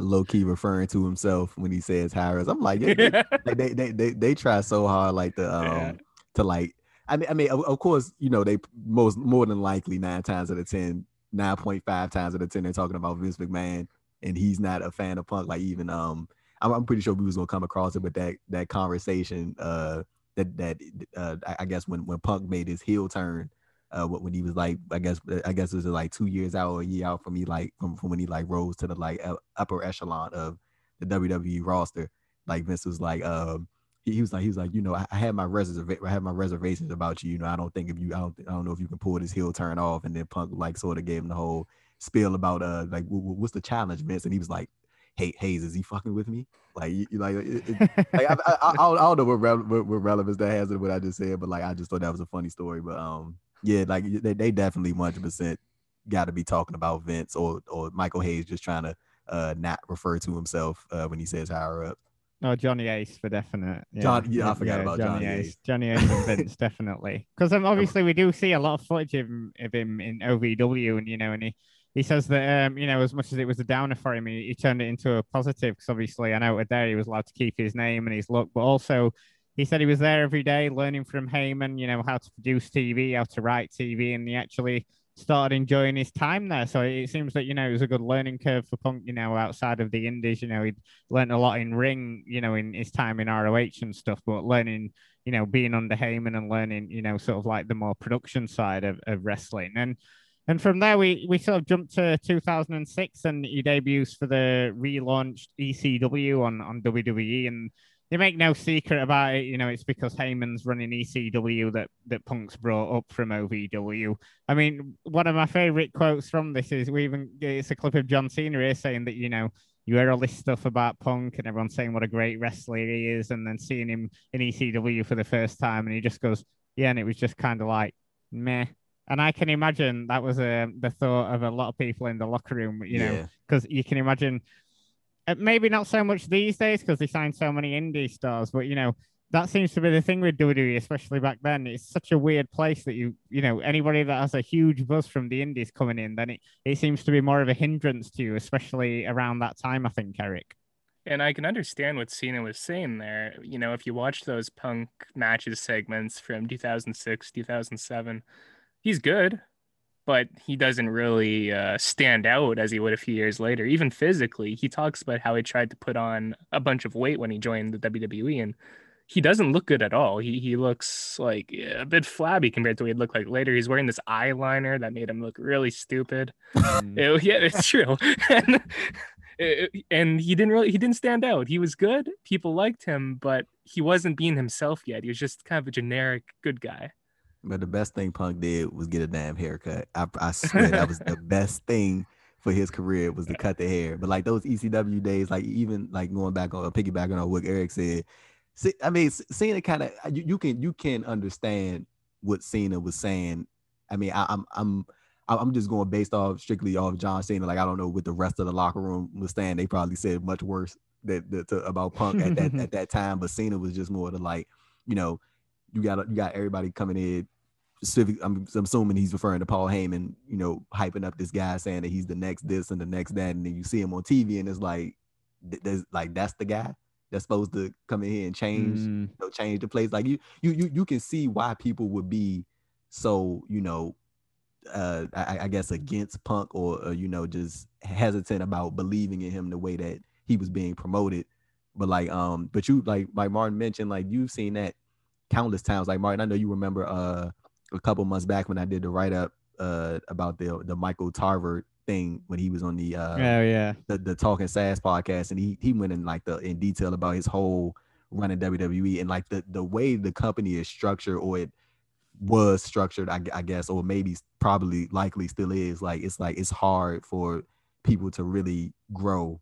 low key referring to himself when he says Harris. I'm like, yeah, they, they, they, they, they try so hard, like the um yeah. to like. I mean, I mean, of, of, course, you know, they most more than likely nine times out of ten, nine point five times out of ten, they're talking about Vince McMahon, and he's not a fan of Punk. Like even um, I'm, I'm pretty sure we was gonna come across it, but that that conversation, uh, that that uh, I guess when when Punk made his heel turn uh when he was like I guess I guess it was like two years out or a year out from me like from, from when he like rose to the like upper echelon of the WWE roster. Like Vince was like um he, he was like he was like you know I, I had my reserva- I had my reservations about you you know I don't think if you I don't I don't know if you can pull this heel turn off and then Punk like sort of gave him the whole spiel about uh like what's the challenge Vince and he was like hey Hayes is he fucking with me like you, like, it, it, like I, I, I, I, don't know what, re- what, what relevance that has to what I just said but like I just thought that was a funny story but um yeah, like they, they definitely 100 percent got to be talking about Vince or or Michael Hayes just trying to uh not refer to himself uh when he says higher up. No, Johnny Ace for definite. Yeah, John, yeah, I forgot yeah, about Johnny, Johnny Ace. Ace. Johnny Ace and Vince definitely, because um, obviously we do see a lot of footage of him, of him in OVW, and you know, and he he says that um, you know, as much as it was a downer for him, he, he turned it into a positive. Because obviously, I know there he was allowed to keep his name and his look, but also he said he was there every day learning from Heyman, you know, how to produce TV, how to write TV, and he actually started enjoying his time there. So it seems that, you know, it was a good learning curve for Punk, you know, outside of the Indies. You know, he'd learned a lot in ring, you know, in his time in ROH and stuff, but learning, you know, being under Heyman and learning, you know, sort of like the more production side of, of wrestling. And and from there, we, we sort of jumped to 2006 and he debuts for the relaunched ECW on, on WWE. And they make no secret about it. You know, it's because Heyman's running ECW that that Punk's brought up from OVW. I mean, one of my favorite quotes from this is we even it's a clip of John Cena here saying that you know you hear all this stuff about Punk and everyone saying what a great wrestler he is, and then seeing him in ECW for the first time, and he just goes, yeah, and it was just kind of like meh. And I can imagine that was uh, the thought of a lot of people in the locker room, you know, because yeah. you can imagine uh, maybe not so much these days because they signed so many indie stars, but you know that seems to be the thing with WWE, especially back then. It's such a weird place that you, you know, anybody that has a huge buzz from the indies coming in, then it, it seems to be more of a hindrance to you, especially around that time, I think, Eric. And I can understand what Cena was saying there. You know, if you watch those punk matches segments from 2006, 2007, he's good but he doesn't really uh, stand out as he would a few years later. Even physically, he talks about how he tried to put on a bunch of weight when he joined the WWE, and he doesn't look good at all. He he looks like a bit flabby compared to what he'd look like later. He's wearing this eyeliner that made him look really stupid. Mm. it, yeah, it's true. and, and he didn't really he didn't stand out. He was good. People liked him, but he wasn't being himself yet. He was just kind of a generic good guy. But the best thing Punk did was get a damn haircut. I, I swear that was the best thing for his career was to cut the hair. But like those ECW days, like even like going back on piggybacking on what Eric said, see, I mean, Cena kind of uh, you, you can you can understand what Cena was saying. I mean, I, I'm I'm I'm just going based off strictly off John Cena. Like I don't know what the rest of the locker room was saying. They probably said much worse that, that to, about Punk at that at that time. But Cena was just more to like, you know, you got you got everybody coming in specific I'm, I'm, assuming he's referring to Paul Heyman, you know, hyping up this guy saying that he's the next this and the next that, and then you see him on TV and it's like there's like that's the guy that's supposed to come in here and change, mm. you know, change the place. Like you you you you can see why people would be so, you know, uh I, I guess against Punk or, or you know, just hesitant about believing in him the way that he was being promoted. But like um, but you like like Martin mentioned, like you've seen that countless times. Like Martin, I know you remember uh a couple months back when I did the write up uh, about the the Michael Tarver thing when he was on the uh, oh yeah the, the Talking Sass podcast, and he he went in like the in detail about his whole run in WWE and like the the way the company is structured or it was structured, I, I guess, or maybe probably likely still is. Like it's like it's hard for people to really grow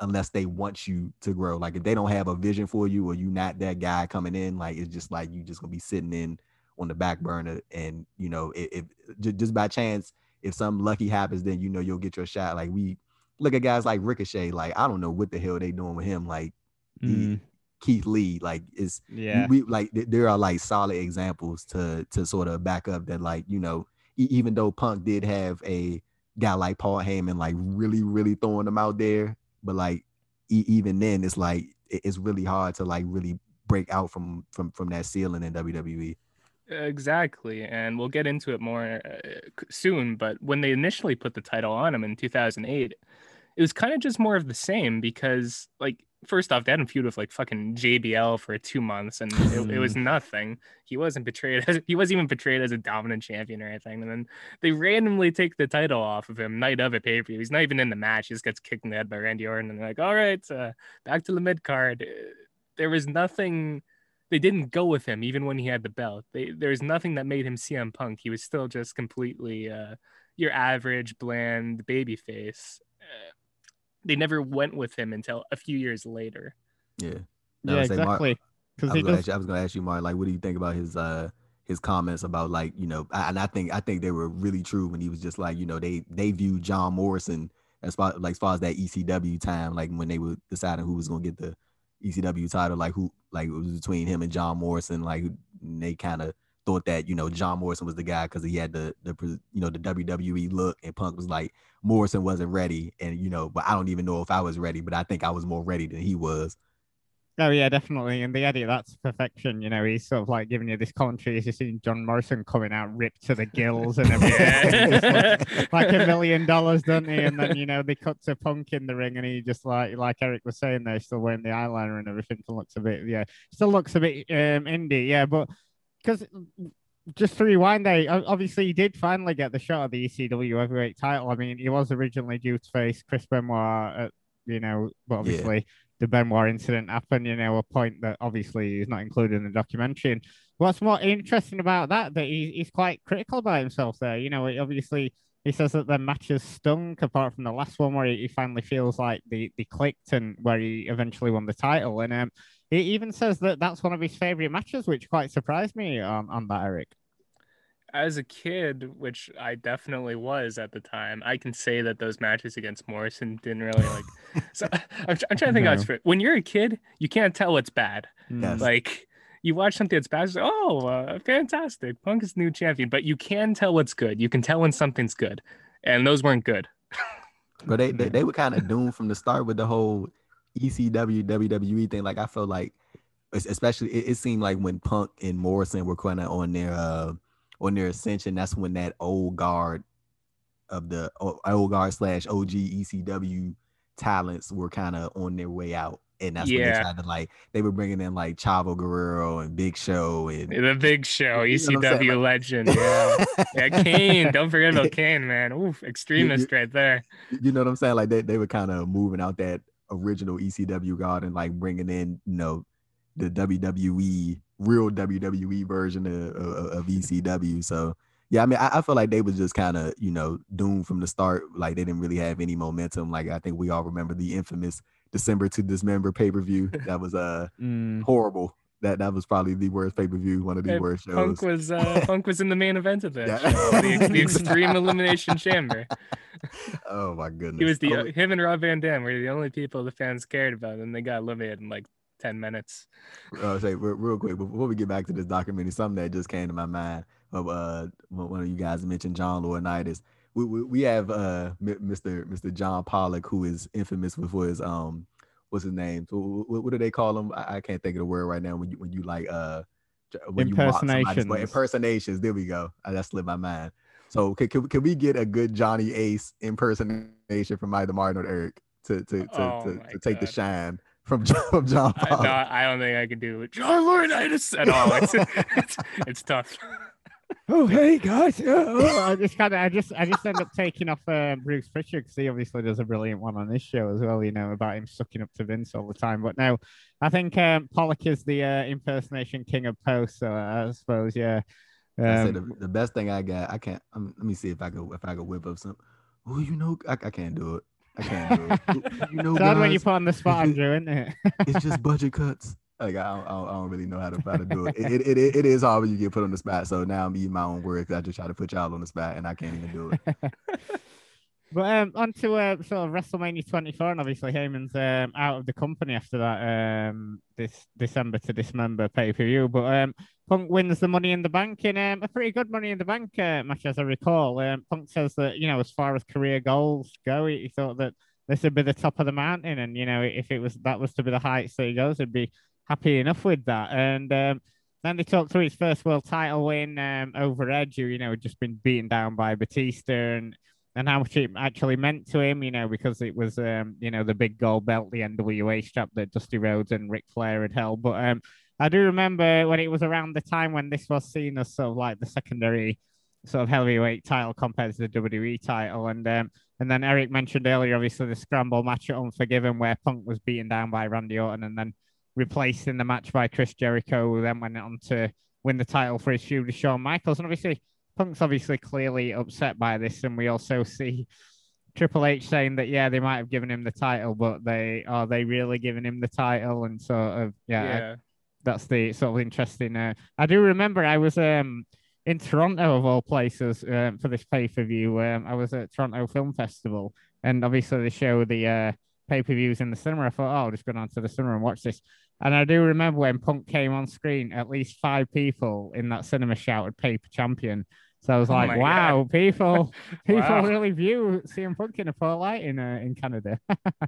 unless they want you to grow. Like if they don't have a vision for you or you not that guy coming in, like it's just like you just gonna be sitting in on the back burner. And you know, if, if just by chance, if something lucky happens, then you know you'll get your shot. Like we look at guys like Ricochet. Like I don't know what the hell they doing with him. Like mm. Keith Lee. Like it's yeah. We like there are like solid examples to to sort of back up that like you know even though Punk did have a guy like Paul Heyman like really really throwing them out there but like e- even then, it's like it's really hard to like really break out from from from that ceiling in WWE. Exactly, and we'll get into it more uh, soon. But when they initially put the title on him in 2008, it was kind of just more of the same because, like, first off, they had him feud with like fucking JBL for two months, and it, it, was nothing. He wasn't betrayed. as he wasn't even portrayed as a dominant champion or anything. And then they randomly take the title off of him night of a pay per view. He's not even in the match. He just gets kicked in the head by Randy Orton, and they're like, "All right, uh, back to the mid card." There was nothing they didn't go with him even when he had the belt. They, there's nothing that made him CM Punk. He was still just completely uh, your average bland baby face. Uh, they never went with him until a few years later. Yeah, yeah, exactly. Because I, was gonna ask you, Mark, like, what do you think about his uh his comments about like you know, and I think I think they were really true when he was just like you know they they viewed John Morrison as far like as far as that ECW time, like when they were deciding who was gonna get the ECW title, like who like it was between him and John Morrison. Like they kind of thought that you know John Morrison was the guy because he had the the you know the WWE look, and Punk was like Morrison wasn't ready, and you know, but I don't even know if I was ready, but I think I was more ready than he was. Oh yeah, definitely. And the edit, that's perfection. You know, he's sort of like giving you this commentary. He's just seeing John Morrison coming out ripped to the gills and everything. like, like a million dollars, doesn't he? And then you know they cut to Punk in the ring, and he just like like Eric was saying, they're still wearing the eyeliner and everything. Still looks a bit, yeah, still looks a bit um indie, yeah. But because just to rewind there, obviously he did finally get the shot of the ECW heavyweight title. I mean, he was originally due to face Chris Benoit at you know, but obviously the Benoit incident happened, you know, a point that obviously is not included in the documentary. And what's more interesting about that, that he, he's quite critical about himself there. You know, obviously he says that the matches stunk apart from the last one where he, finally feels like they, they clicked and where he eventually won the title. And um, he even says that that's one of his favorite matches, which quite surprised me on, on that, Eric as a kid, which I definitely was at the time, I can say that those matches against Morrison didn't really like. so I'm, I'm trying to think no. how When you're a kid, you can't tell what's bad. Yes. Like you watch something that's bad, like, oh, uh, fantastic, Punk is new champion. But you can tell what's good. You can tell when something's good, and those weren't good. but they, they they were kind of doomed from the start with the whole ECW WWE thing. Like I felt like, especially it, it seemed like when Punk and Morrison were kind of on their. Uh, on their ascension, that's when that old guard of the old guard slash OG ECW talents were kind of on their way out. And that's yeah. when they tried to like they were bringing in like Chavo Guerrero and Big Show and the Big Show, ECW like, legend. Yeah, yeah, Kane. Don't forget about Kane, man. Oof, extremist you, you, right there. You know what I'm saying? Like they, they were kind of moving out that original ECW guard and like bringing in, you know, the WWE real WWE version of, of, of ECW. So yeah, I mean, I, I feel like they was just kind of you know doomed from the start. Like they didn't really have any momentum. Like I think we all remember the infamous December to Dismember pay per view. That was uh mm. horrible. That that was probably the worst pay per view, one of the worst shows. Punk was uh, Punk was in the main event of that yeah. show, the, the, Extreme Elimination Chamber. Oh my goodness! He was the oh. him and Rob Van Dam were the only people the fans cared about, and they got eliminated in like 10 minutes. Uh, say real, real, quick before we get back to this documentary, something that just came to my mind of uh one of you guys mentioned John Laurinaitis. We, we, we have uh Mr. Mr. John Pollock who is infamous for his um what's his name? So what, what do they call him? I, I, can't think of the word right now when you when you like uh when impersonations. You impersonations. There we go. I, that slipped my mind. So can, can, can we get a good Johnny Ace impersonation from either Martin or Eric to to to, oh to, to take the shine from John, from John I, no, I don't think I can do it. John Laurinaitis at all. It's, it's, it's tough. Oh hey guys! Oh, I just kind of, I just, I just end up taking off uh, Bruce Prichard because he obviously does a brilliant one on this show as well. You know about him sucking up to Vince all the time. But now, I think um, Pollock is the uh, impersonation king of post. So I suppose, yeah. Um, I the, the, best thing I got. I can't. Um, let me see if I could, if I could whip up some. Oh, you know, I, I can't do it. I can't do it. You know, guys, when you put on the spot, Andrew, isn't it? it's just budget cuts. Like I don't, I don't, really know how to how to do it. It, it. it, it is hard when you get put on the spot. So now I'm eating my own words. I just try to put y'all on the spot, and I can't even do it. But um, on to uh, sort of WrestleMania 24, and obviously Heyman's um, out of the company after that um, this December to Dismember pay per view. But um, Punk wins the Money in the Bank in um, a pretty good Money in the Bank uh, match, as I recall. Um, Punk says that you know, as far as career goals go, he, he thought that this would be the top of the mountain, and you know, if it was that was to be the heights that he goes, he'd be happy enough with that. And um, then they talked through his first world title win um, over Edge, who you know had just been beaten down by Batista, and and how much it actually meant to him, you know, because it was um, you know the big gold belt, the NWA strap that Dusty Rhodes and Ric Flair had held. But um, I do remember when it was around the time when this was seen as sort of like the secondary sort of heavyweight title compared to the WWE title, and um, and then Eric mentioned earlier, obviously the scramble match at Unforgiven where Punk was beaten down by Randy Orton, and then replaced in the match by Chris Jericho, who then went on to win the title for his feud with Shawn Michaels. And obviously, Punk's obviously clearly upset by this. And we also see Triple H saying that, yeah, they might have given him the title, but they are they really giving him the title? And sort of, yeah, Yeah. That's the sort of interesting. Uh, I do remember I was um in Toronto of all places um, for this pay per view. Um, I was at Toronto Film Festival, and obviously they show the uh, pay per views in the cinema. I thought, oh, I'll just go down to the cinema and watch this. And I do remember when Punk came on screen, at least five people in that cinema shouted "Paper Champion." So I was Oh like, my "Wow, people, people Wow. really view CM Punk in a poor light in uh, in Canada."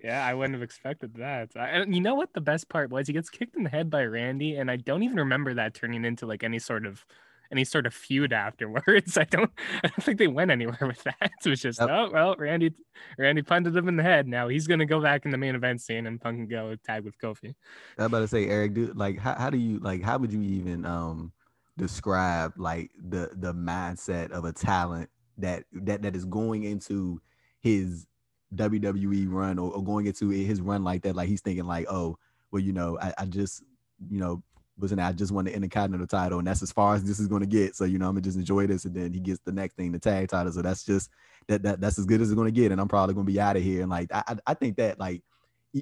yeah, I wouldn't have expected that. I, you know what the best part was? He gets kicked in the head by Randy, and I don't even remember that turning into like any sort of any sort of feud afterwards. I don't I don't think they went anywhere with that. It was just, Yep. oh well, Randy Randy punted him in the head. Now he's gonna go back in the main event scene and Punk can go tag with Kofi. I was about to say, Eric, do like how, how do you like how would you even um describe like the the mindset of a talent that that that is going into his WWE run or, or going into his run like that? Like he's thinking like, oh, well, you know, I, I just you know wasn't I just won the Intercontinental title and that's as far as this is gonna get. So you know I'm gonna just enjoy this and then he gets the next thing, the tag title. So that's just that, that that's as good as it's gonna get, and I'm probably gonna be out of here. And like I I think that like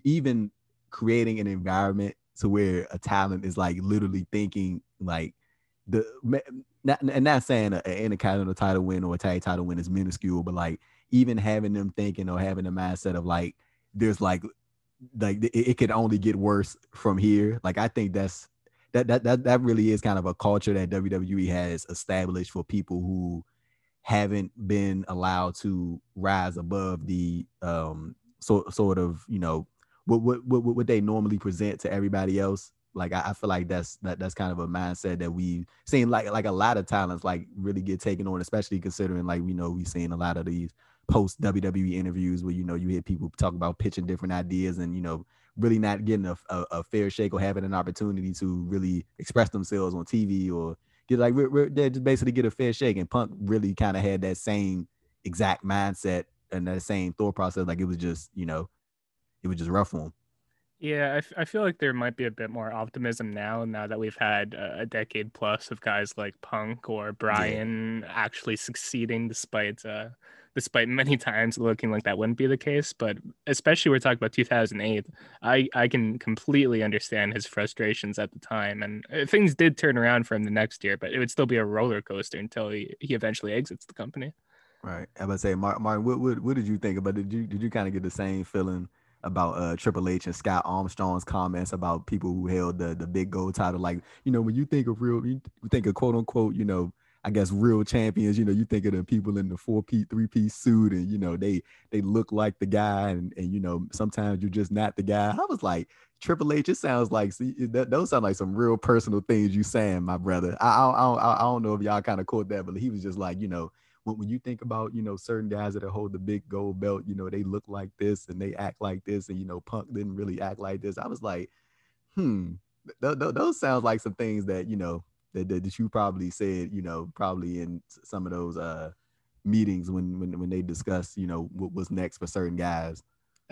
even creating an environment to where a talent is like literally thinking like the not and not saying an intercontinental title win or a tag title win is minuscule, but like even having them thinking or having the mindset of like there's like like it, it could only get worse from here. Like I think that's that that that that really is kind of a culture that WWE has established for people who haven't been allowed to rise above the um sort sort of you know what what what, what they normally present to everybody else. Like I, I feel like that's that that's kind of a mindset that we've seen like like a lot of talents like really get taken on, especially considering like we know we've seen a lot of these post WWE interviews where you know you hear people talk about pitching different ideas and you know really not getting a, a, a fair shake or having an opportunity to really express themselves on TV or get like we're, we're they just basically get a fair shake. And Punk really kind of had that same exact mindset and that same thought process. Like it was just you know it was just rough for him. Yeah, I, f- I feel like there might be a bit more optimism now, now that we've had uh, a decade plus of guys like Punk or Brian actually succeeding despite uh, despite many times looking like that wouldn't be the case. But especially we're talking about 2008, I, I can completely understand his frustrations at the time. And uh, things did turn around for him the next year, but it would still be a roller coaster until he, he eventually exits the company. Right. I would say, Mark, Martin, what, what what did you think about? it? Did you did you kind of get the same feeling about uh Triple H and Scott Armstrong's comments about people who held the the big gold title? Like, you know, when you think of real, you think of quote unquote, you know, I guess real champions. You know, you think of the people in the four piece, three piece suit, and you know they they look like the guy, and and you know sometimes you're just not the guy. I was like. Triple H, it sounds like see, that, those sound like some real personal things you saying, my brother. I I, I, I don't know if y'all kind of caught that, but he was just like, you know, when, when you think about you know certain guys that hold the big gold belt you know they look like this and they act like this and you know punk didn't really act like this i was like hmm th- th- those sounds like some things that you know that, that, that you probably said you know probably in some of those uh meetings when when, when they discuss you know what was next for certain guys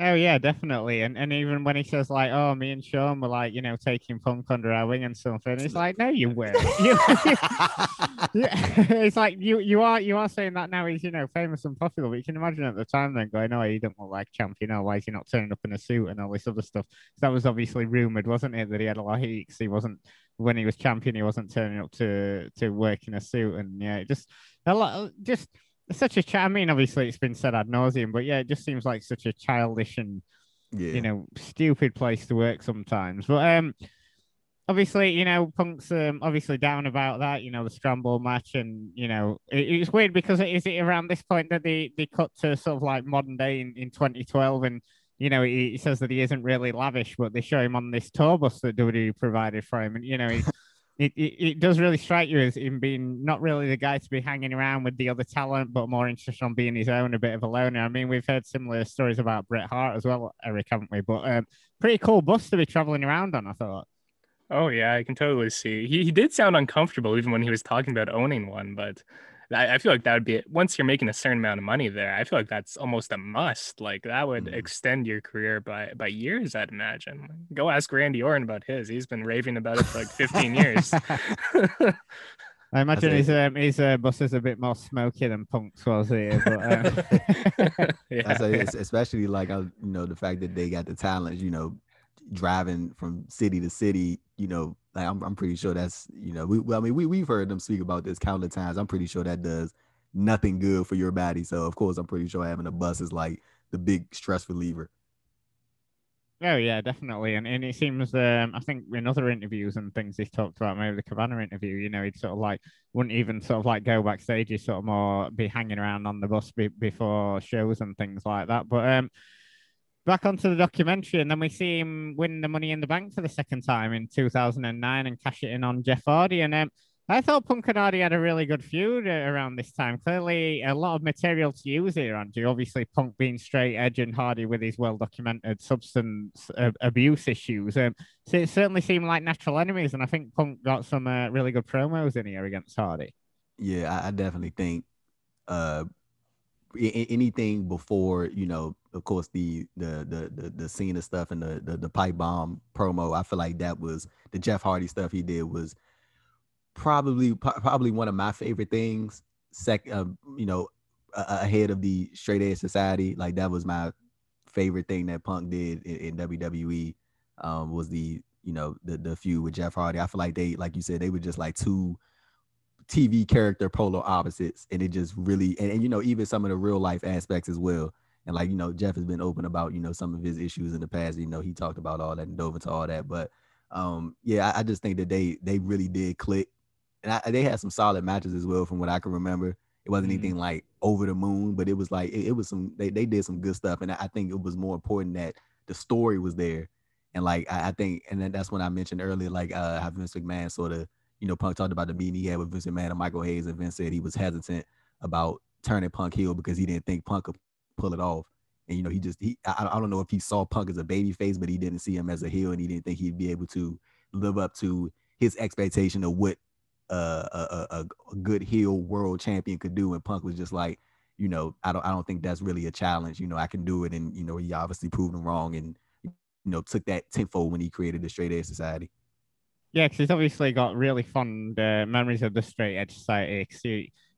Oh yeah, definitely. And and even when he says like, "Oh, me and Shawn were like, you know, taking Punk under our wing and something," it's like, "No, you weren't." It's like you you are you are saying that now he's you know famous and popular, but you can imagine at the time then going, "Oh, he didn't look like champion. Oh, why is he not turning up in a suit and all this other stuff?" That was obviously rumored, wasn't it? That he had a lot of heat he wasn't when he was champion, he wasn't turning up to to work in a suit, and yeah, just a lot, just such a. Ch- I mean, obviously it's been said ad nauseum, but yeah, it just seems like such a childish and yeah you know stupid place to work sometimes. But um, obviously, you know, Punk's um, obviously down about that, you know, the scramble match, and you know, it, it's weird because is it around this point that they they cut to sort of like modern day in, in 2012, and you know, he, he says that he isn't really lavish, but they show him on this tour bus that WWE provided for him, and you know, he, it, it, it does really strike you as him being not really the guy to be hanging around with the other talent, but more interested on being his own, a bit of a loner. I mean, we've heard similar stories about Bret Hart as well, Eric, haven't we? But um, pretty cool bus to be traveling around on, I thought. Oh yeah, I can totally see. He he did sound uncomfortable even when he was talking about owning one, but I, I feel like that would be it. once you're making a certain amount of money there. I feel like that's almost a must. Like that would mm. extend your career by by years. I'd imagine. Go ask Randy Orton about his. He's been raving about it for like 15 years. I imagine his um, his uh, bus is a bit more smoky than Punk's was here, but um... yeah. say, especially like uh, you know the fact that they got the talent, you know, driving from city to city, you know, like I'm, I'm pretty sure that's, you know, we, well, I mean, we, we've heard them speak about this countless times. I'm pretty sure that does nothing good for your body. So of course, I'm pretty sure having a bus is like the big stress reliever. Oh yeah, definitely, and and it seems um, I think in other interviews and things he's talked about, maybe the Cabana interview, you know, he'd sort of like wouldn't even sort of like go backstage, he'd sort of more be hanging around on the bus be- before shows and things like that. But um, back onto the documentary, and then we see him win the Money in the Bank for the second time in 2009 and cash it in on Jeff Hardy. And um, I thought Punk and Hardy had a really good feud uh, around this time. Clearly, a lot of material to use here, Andrew. Obviously, Punk being straight edge and Hardy with his well documented substance uh, abuse issues. Um, so it certainly seemed like natural enemies, and I think Punk got some uh, really good promos in here against Hardy. Yeah, I, definitely think uh, anything before you know of course the the the the, the Cena stuff and the, the, the pipe bomb promo i feel like that was the jeff hardy stuff he did was probably probably one of my favorite things sec uh, you know ahead of the straight edge society. Like that was my favorite thing that punk did in, in wwe um, was the you know the the feud with jeff hardy. I feel like they like you said they were just like two TV character polar opposites, and it just really and, and, you know even some of the real life aspects as well. And like you know, Jeff has been open about you know some of his issues in the past. You know, he talked about all that and dove into all that. But um, yeah, I, I just think that they they really did click, and I, they had some solid matches as well from what I can remember. It wasn't mm-hmm. anything like over the moon, but it was like it, it, was some they, they did some good stuff, and I think it was more important that the story was there. And like I, I think, and that's when I mentioned earlier, like uh, how Vince McMahon sort of you know, Punk talked about the meeting he had with Vince McMahon and Michael Hayes, and Vince said he was hesitant about turning Punk heel because he didn't think Punk could pull it off. And you know, he just he I, I don't know if he saw Punk as a baby face, but he didn't see him as a heel, and he didn't think he'd be able to live up to his expectation of what uh, a, a, a good heel world champion could do. And Punk was just like, you know, I don't I don't think that's really a challenge. You know, I can do it, and you know, he obviously proved him wrong, and you know, took that tenfold when he created the Straight Edge Society. Yeah, because he's obviously got really fond uh, memories of the Straight Edge Society.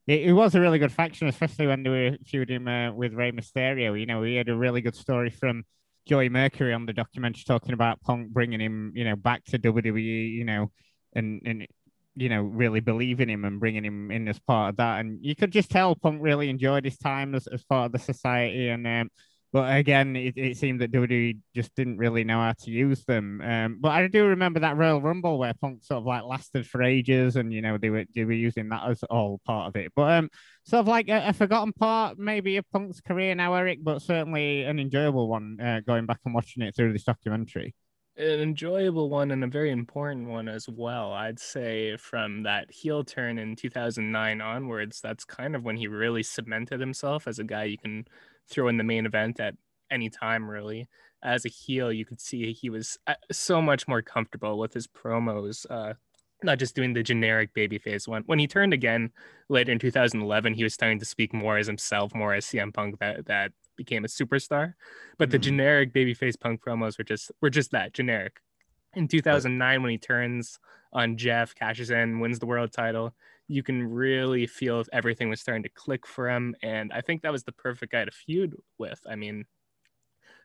He, it, was a really good faction, especially when they were feuding uh, with Rey Mysterio. You know, he had a really good story from Joey Mercury on the documentary talking about Punk bringing him, you know, back to WWE. You know, and and you know really believing him and bringing him in as part of that. And you could just tell Punk really enjoyed his time as, as part of the society and. Um, but again, it, it seemed that WWE just didn't really know how to use them. Um, but I do remember that Royal Rumble where Punk sort of like lasted for ages, and you know they were they were using that as all part of it. But um, sort of like a, a forgotten part, maybe of Punk's career now, Eric, but certainly an enjoyable one. Uh, going back and watching it through this documentary an enjoyable one and a very important one as well. I'd say from that heel turn in 2009 onwards, that's kind of when he really cemented himself as a guy you can throw in the main event at any time, really. As a heel, you could see he was uh, so much more comfortable with his promos, uh, not just doing the generic babyface one. When he turned again later in 2011, he was starting to speak more as himself, more as CM Punk that that became a superstar. But mm-hmm. the generic babyface Punk promos were just were just that generic. In 2009, when he turns on Jeff, cashes in, wins the world title, you can really feel if everything was starting to click for him. And I think that was the perfect guy to feud with. I mean,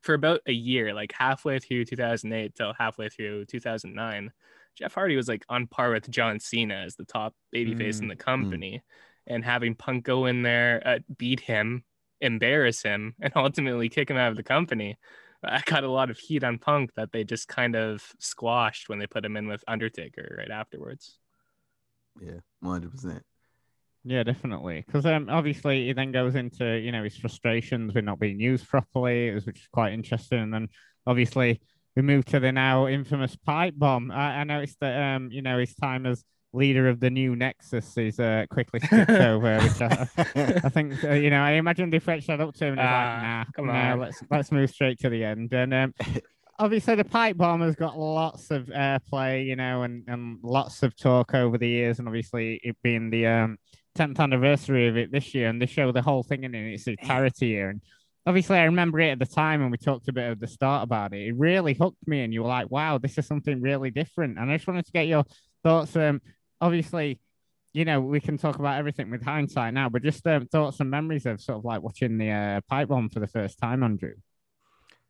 for about a year, like halfway through 2008 till halfway through 2009, Jeff Hardy was like on par with John Cena as the top babyface mm, in the mm. company. Mm. And having Punk go in there, uh, beat him, embarrass him, and ultimately kick him out of the company I got a lot of heat on Punk that they just kind of squashed when they put him in with Undertaker right afterwards. Yeah, one hundred percent. Yeah, definitely. Because um, obviously he then goes into you know his frustrations with not being used properly, which is quite interesting. And then obviously we move to the now infamous pipe bomb. I, I noticed that um you know his time as leader of the new Nexus is uh, quickly skipped over, which I, I think uh, you know. I imagine they fetched that up to him and he's Ah, like, "Nah, come no, on." let's let's move straight to the end." And um, obviously, the pipe bomb has got lots of airplay, you know, and and lots of talk over the years, and obviously it being the um 10th anniversary of it this year, and they show the whole thing in its entirety here. And obviously, I remember it at the time when we talked a bit at the start about it. It really hooked me, and you were like, "Wow, this is something really different." And I just wanted to get your thoughts. Um, obviously, you know, we can talk about everything with hindsight now, but just um, thoughts and memories of sort of like watching the uh, pipe bomb for the first time, Andrew.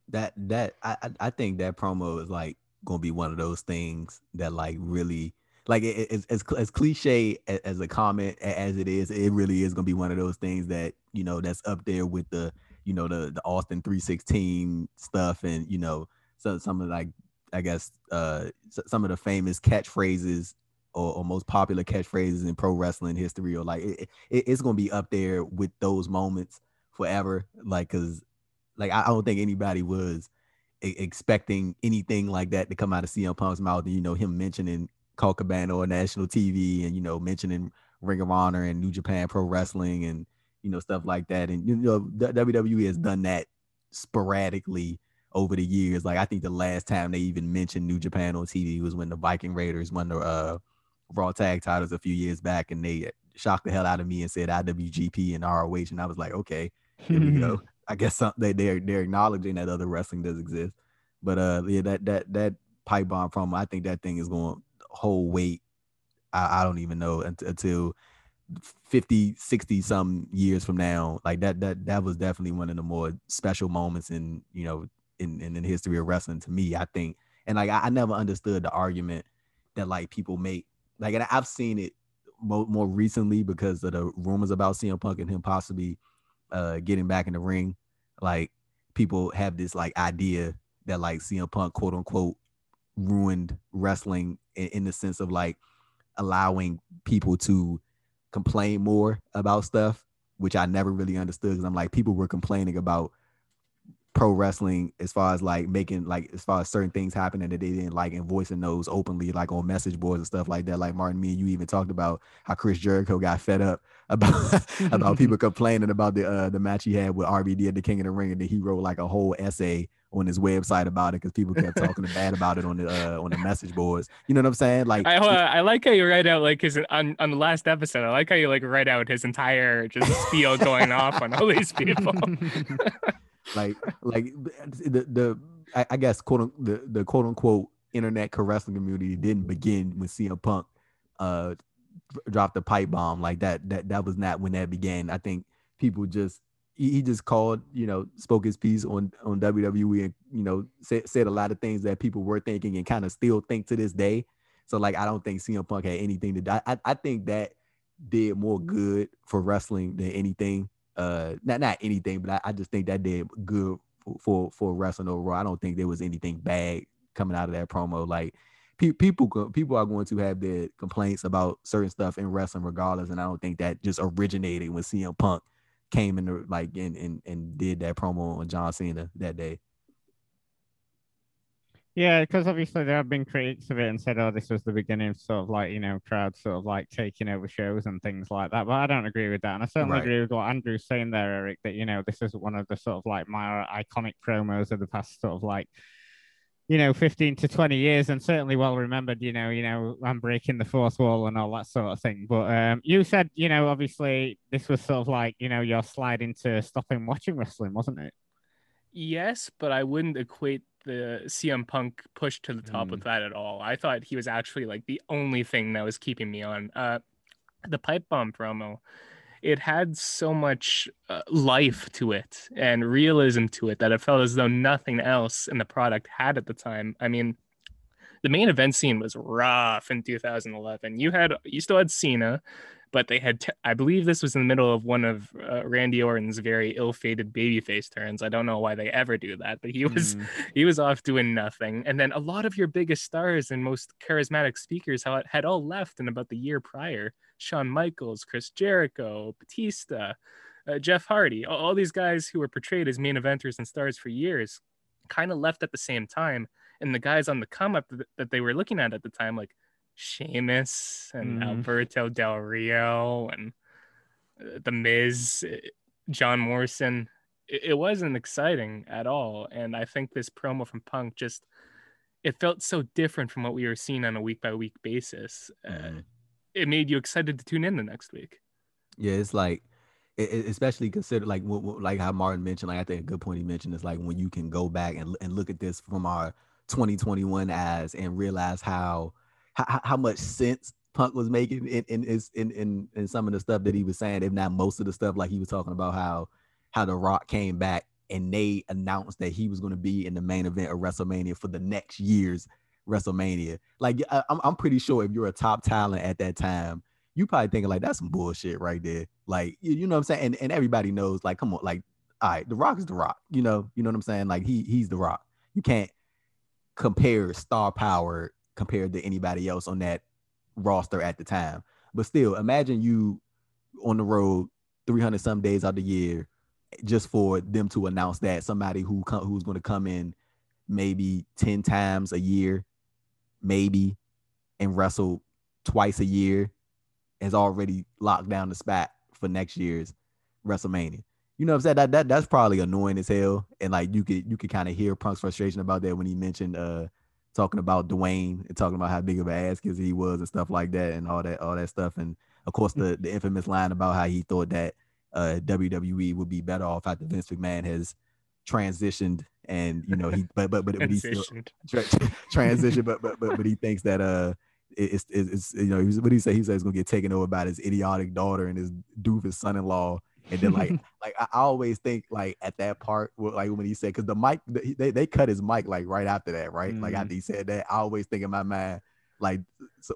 That that I I- think that promo is like gonna be one of those things that like really like it, it- it's as as cliche a- as a comment as it is, it really is gonna be one of those things that you know that's up there with the you know the the Austin three sixteen stuff and you know some some of like I guess uh some of the famous catchphrases or, or most popular catchphrases in pro wrestling history or like it, it, it's gonna be up there with those moments forever like because like I, don't think anybody was expecting anything like that to come out of CM Punk's mouth. And, you know, him mentioning Colt Cabana on national TV and, you know, mentioning Ring of Honor and New Japan Pro Wrestling and, you know, stuff like that. And, you know, WWE has done that sporadically over the years. Like, I think the last time they even mentioned New Japan on TV was when the Viking Raiders won the uh, Raw Tag titles a few years back. And they shocked the hell out of me and said IWGP and ROH. And I was like, okay, here we go. I guess some, they they're they're acknowledging that other wrestling does exist. But uh yeah, that that that pipe bomb from I think that thing is going to hold weight. I, I don't even know until 50, 60 some years from now. Like that that that was definitely one of the more special moments in, you know, in in, in the history of wrestling to me, I think. And like I, I never understood the argument that like people make. Like and I've seen it more, more recently because of the rumors about CM Punk and him possibly uh getting back in the ring like people have this like idea that like CM Punk quote unquote ruined wrestling in, in the sense of like allowing people to complain more about stuff which I never really understood because I'm like people were complaining about pro wrestling as far as like making like as far as certain things happening that they didn't like and voicing those openly like on message boards and stuff like that like Martin me and you even talked about how Chris Jericho got fed up about about people complaining about the uh the match he had with RVD at the King of the Ring, and then he wrote like a whole essay on his website about it because people kept talking bad about it on the uh, on the message boards. You know what I'm saying? Like, I, I like how you write out like his on, on the last episode. I like how you like write out his entire just spiel going off on all these people. Like, like the the I, I guess quote the the quote unquote internet wrestling community didn't begin when CM Punk uh dropped the pipe bomb like that. That that was not when that began. I think people just he, he just called, you know, spoke his piece on on WWE and you know said said a lot of things that people were thinking and kind of still think to this day. So like I don't think CM Punk had anything to do. I- I think that did more good for wrestling than anything. Uh, not not anything, but I, I just think that did good for, for wrestling overall. I don't think there was anything bad coming out of that promo. Like pe- people people are going to have their complaints about certain stuff in wrestling regardless, and I don't think that just originated when CM Punk came in the, like and, and and did that promo on John Cena that day. Yeah, because obviously there have been critics of it and said, "Oh, this was the beginning of sort of like you know crowds sort of like taking over shows and things like that." But I don't agree with that, and I certainly Right. agree with what Andrew's saying there, Eric. That you know this is one of the sort of like my iconic promos of the past sort of like you know 15 to 20 years, and certainly well remembered. You know, you know, I'm breaking the fourth wall and all that sort of thing. But um, you said you know obviously this was sort of like you know your slide into stopping watching wrestling, wasn't it? Yes, but I wouldn't equate the CM Punk push to the top Mm. with that at all. I thought he was actually like the only thing that was keeping me on. Uh, the pipe bomb promo, it had so much uh, life to it and realism to it that it felt as though nothing else in the product had at the time. I mean, the main event scene was rough in 2011. You had you still had Cena, but they had, t- I believe this was in the middle of one of uh, Randy Orton's very ill-fated babyface turns. I don't know why they ever do that, but he was Mm. he was off doing nothing. And then a lot of your biggest stars and most charismatic speakers had, had all left in about the year prior. Shawn Michaels, Chris Jericho, Batista, uh, Jeff Hardy, all, all these guys who were portrayed as main eventers and stars for years, kind of left at the same time. And the guys on the come up that they were looking at at the time, like Sheamus and Mhm. Alberto Del Rio and uh, The Miz, uh, John Morrison, it, wasn't exciting at all. And I think this promo from Punk just it felt so different from what we were seeing on a week by week basis. Uh, Mhm. it made you excited to tune in the next week. Yeah, it's like, it, especially consider like like how Martin mentioned. Like I think a good point he mentioned is like when you can go back and and look at this from our 2021 eyes and realize how how, how much sense Punk was making in in, his- in in in some of the stuff that he was saying, if not most of the stuff. Like he was talking about how how The Rock came back and they announced that he was going to be in the main event of WrestleMania for the next year's WrestleMania. Like I, I'm I'm pretty sure if you're a top talent at that time you probably thinking like that's some bullshit right there. Like you, you know what I'm saying? And and everybody knows, like, come on, like, all right, the rock is the rock. You know, you know what I'm saying? Like he he's the rock. You can't compare star power compared to anybody else on that roster at the time. But still, imagine you on the road 300 some days out of the year just for them to announce that somebody who come, who's going to come in maybe 10 times a year, maybe, and wrestle twice a year has already locked down the spot for next year's WrestleMania. You know what I'm saying? That, that that's probably annoying as hell. And like you could you could kind of hear Punk's frustration about that when he mentioned uh talking about Dwayne and talking about how big of an ass kiss he was and stuff like that and all that all that stuff. And of course the the infamous line about how he thought that uh WWE would be better off after Vince McMahon has transitioned and you know he but but but, but he still Transitioned. tra- transition, but but but but he thinks that uh it's it's, it's you know what he say he said he's gonna get taken over by his idiotic daughter and his doofus son-in-law and then like like I always think like at that part like when he said because the mic they they cut his mic like right after that right like Mm. after he said that I always think in my mind like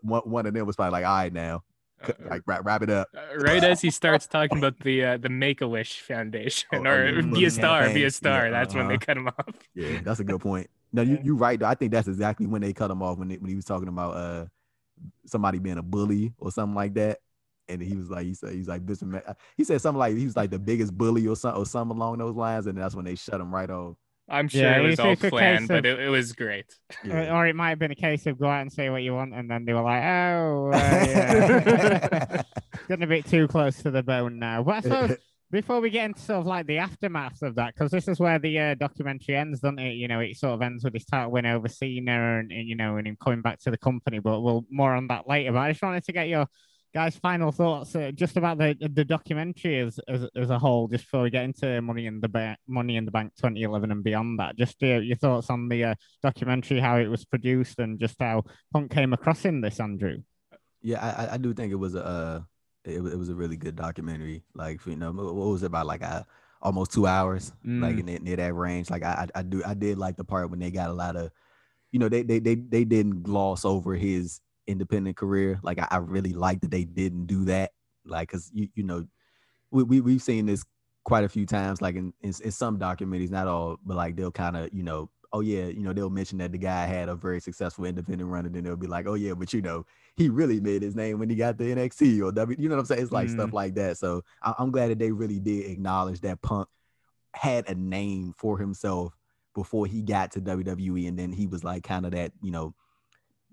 one, one of them was probably like all right now Uh, like wrap, wrap it up Uh, right as he starts talking about the uh, the Make a Wish Foundation Oh, or be a star, be a star. Yeah, That's when they uh-huh. cut him off. Yeah, that's a good point. No, you you right though. I think that's exactly when they cut him off when they, when he was talking about uh somebody being a bully or something like that. And he was like, he said he's like this. He said something like he was like the biggest bully or something or something along those lines. And that's when they shut him right off. I'm sure Yeah, it was all planned, case but it, it was great. Yeah. Or it might have been a case of go out and say what you want, and then they were like, "Oh, uh, yeah. getting a bit too close to the bone now." But I suppose before we get into sort of like the aftermath of that, because this is where the uh, documentary ends, doesn't it? You know, it sort of ends with his title win over Cena, and, and you know, and him coming back to the company. But we'll more on that later. But I just wanted to get your guys' final thoughts uh, just about the the documentary as, as as a whole, just before we get into Money in the Bank, Money in the Bank 2011 and beyond that. Just uh, your thoughts on the uh, documentary, how it was produced, and just how Punk came across in this, Andrew. Yeah, I, I- do think it was a uh, it, was- it was a really good documentary. Like you know, what was it about like uh, almost two hours, like Mm. near, near that range. Like I, I I do I did like the part when they got a lot of, you know, they they they they didn't gloss over his independent career. Like I, I really like that they didn't do that. Like because you you know, we, we we've seen this quite a few times. Like in in, in some documentaries, not all, but like they'll kind of you know. Oh yeah, you know they'll mention that the guy had a very successful independent run, and then they'll be like, "Oh yeah, but you know he really made his name when he got the NXT or W. You know what I'm saying? It's like stuff mm-hmm. like that. So I- I'm glad that they really did acknowledge that Punk had a name for himself before he got to WWE, and then he was like kind of that you know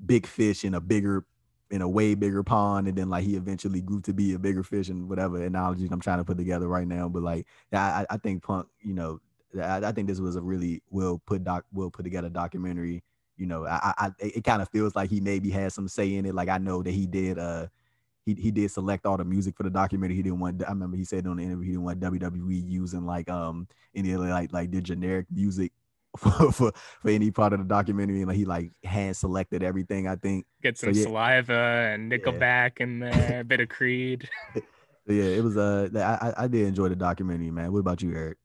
big fish in a bigger in a way bigger pond, and then like he eventually grew to be a bigger fish and whatever analogies I'm trying to put together right now. But like I, I think Punk, you know, I, I think this was a really well put doc well put together documentary you know, I, I it kind of feels like he maybe had some say in it. Like I know that he did, uh, he he did select all the music for the documentary. He didn't want. I remember he said on the interview he didn't want WWE using like um any of the, like like the generic music for for for any part of the documentary. And like he like hand selected everything. I think. Get So, some yeah. saliva and Nickelback in there, a bit of Creed. Yeah, it was. Uh, I I I did enjoy the documentary, man. What about you, Eric?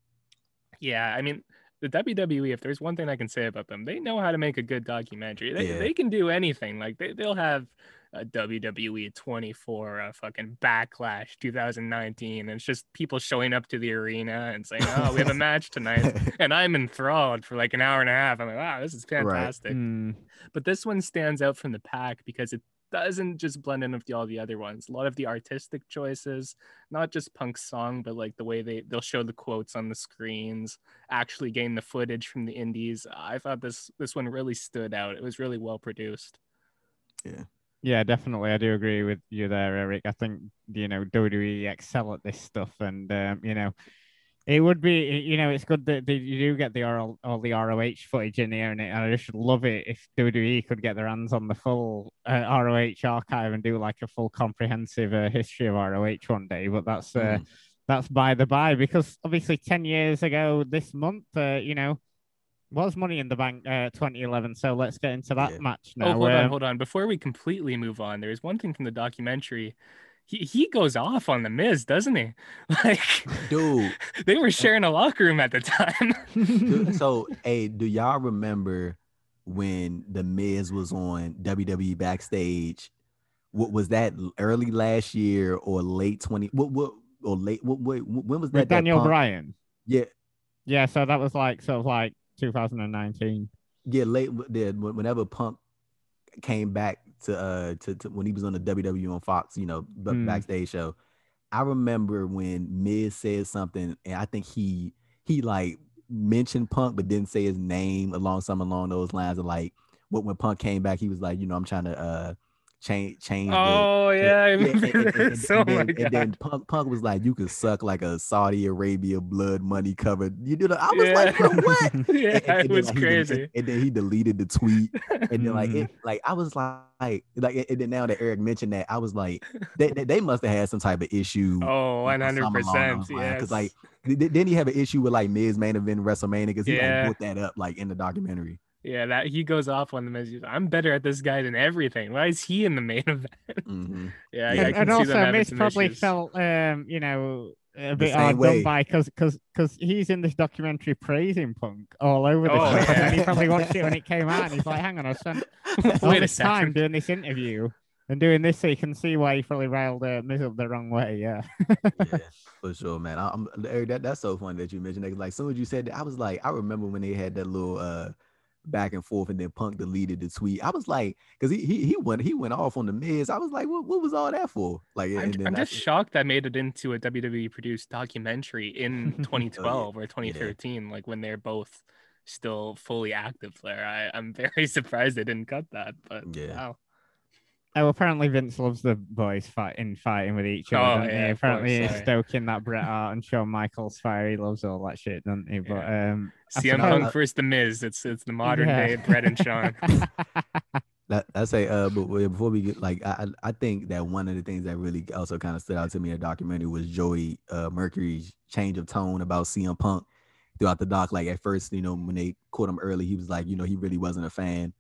Yeah, I mean, the WWE, if there's one thing I can say about them, they know how to make a good documentary. They, Yeah. they can do anything. Like they, they'll have a WWE 24, a fucking Backlash 2019. And it's just people showing up to the arena and saying, "Oh, we have a match tonight," and I'm enthralled for like an hour and a half. I'm like, "Wow, this is fantastic." Right. Mm. But this one stands out from the pack because it doesn't just blend in with the, all the other ones. A lot of the artistic choices, not just Punk's song, but like the way they they'll show the quotes on the screens, actually getting the footage from the indies. I thought this this one really stood out. It was really well produced. Yeah. Yeah, definitely. I do agree with you there, Eric. I think you know WWE excel at this stuff, and um, you know it would be, you know, it's good that, you do get the all, all the ROH footage in here, and, it, and I just love it if WWE could get their hands on the full uh, ROH archive and do like a full comprehensive uh, history of ROH one day. But that's uh, mm. that's by the by, because obviously ten years ago this month, uh, you know, was Money in the Bank uh, 2011. So let's get into that yeah. match now. Oh, hold on, hold on. Before we completely move on, there's one thing from the documentary he, he goes off on the Miz, doesn't he? Like, dude, they were sharing a locker room at the time. dude, so, hey, do y'all remember when the Miz was on WWE backstage? What was that early last year or late twenty? What what or late? What, what when was that? With Daniel that Bryan. Yeah, yeah. So that was like sort of like 2019. Yeah, late. Yeah, whenever Punk came back to uh to, to when he was on the WWE on Fox, you know, mm. backstage show. I remember when Miz said something, and I think he he like mentioned Punk, but didn't say his name along some along those lines of like when when Punk came back, he was like, you know, I'm trying to uh change change. Oh the, yeah, I remember and, and, and, oh then, and then Punk Punk was like, you could suck like a Saudi Arabia blood money covered. You do know, I was yeah. like, what? yeah, it was then, crazy. and then he deleted the tweet, and then like it, mm-hmm. like I was like, like and then now that Eric mentioned that, I was like, they they, they must have had some type of issue. Oh, 100 percent. Yeah, because like didn't he have an issue with like Miz main event WrestleMania because he yeah. like put that up like in the documentary. Yeah, that he goes off on the Miz. I'm better at this guy than everything. Why is he in the main event? Mm-hmm. yeah, yeah, and, and also Miz probably issues. felt, um, you know, a bit hard way. done by because because because he's in this documentary praising Punk all over the oh, place, yeah. and he probably watched it when it came out, and he's like, "Hang on, I spent all this time doing this interview." And doing this, so you can see why he probably railed uh, Miz up the wrong way. Yeah, yeah, for sure, man. I, am that that's so funny that you mentioned that. Like, as soon as you said that, I was like, I remember when they had that little uh back and forth, and then Punk deleted the tweet. I was like, because he, he he went he went off on the Miz. I was like, what, what was all that for? Like, I'm, I'm just shocked that made it into a WWE produced documentary in 2012 oh, yeah. or 2013, yeah. like when they're both still fully active there. I I'm very surprised they didn't cut that, but yeah. Wow. Oh, apparently Vince loves the boys fighting, fighting with each other. Oh, yeah, apparently he's stoking that Bret Hart and Shawn Michaels fire. He loves all that shit, doesn't he? But um, CM Punk versus the Miz. It's it's the modern yeah. day Bret and Shawn. that, I say, uh, but before we get like, I I think that one of the things that really also kind of stood out to me in the documentary was Joey uh, Mercury's change of tone about CM Punk throughout the doc. Like at first, you know, when they caught him early, he was like, you know, he really wasn't a fan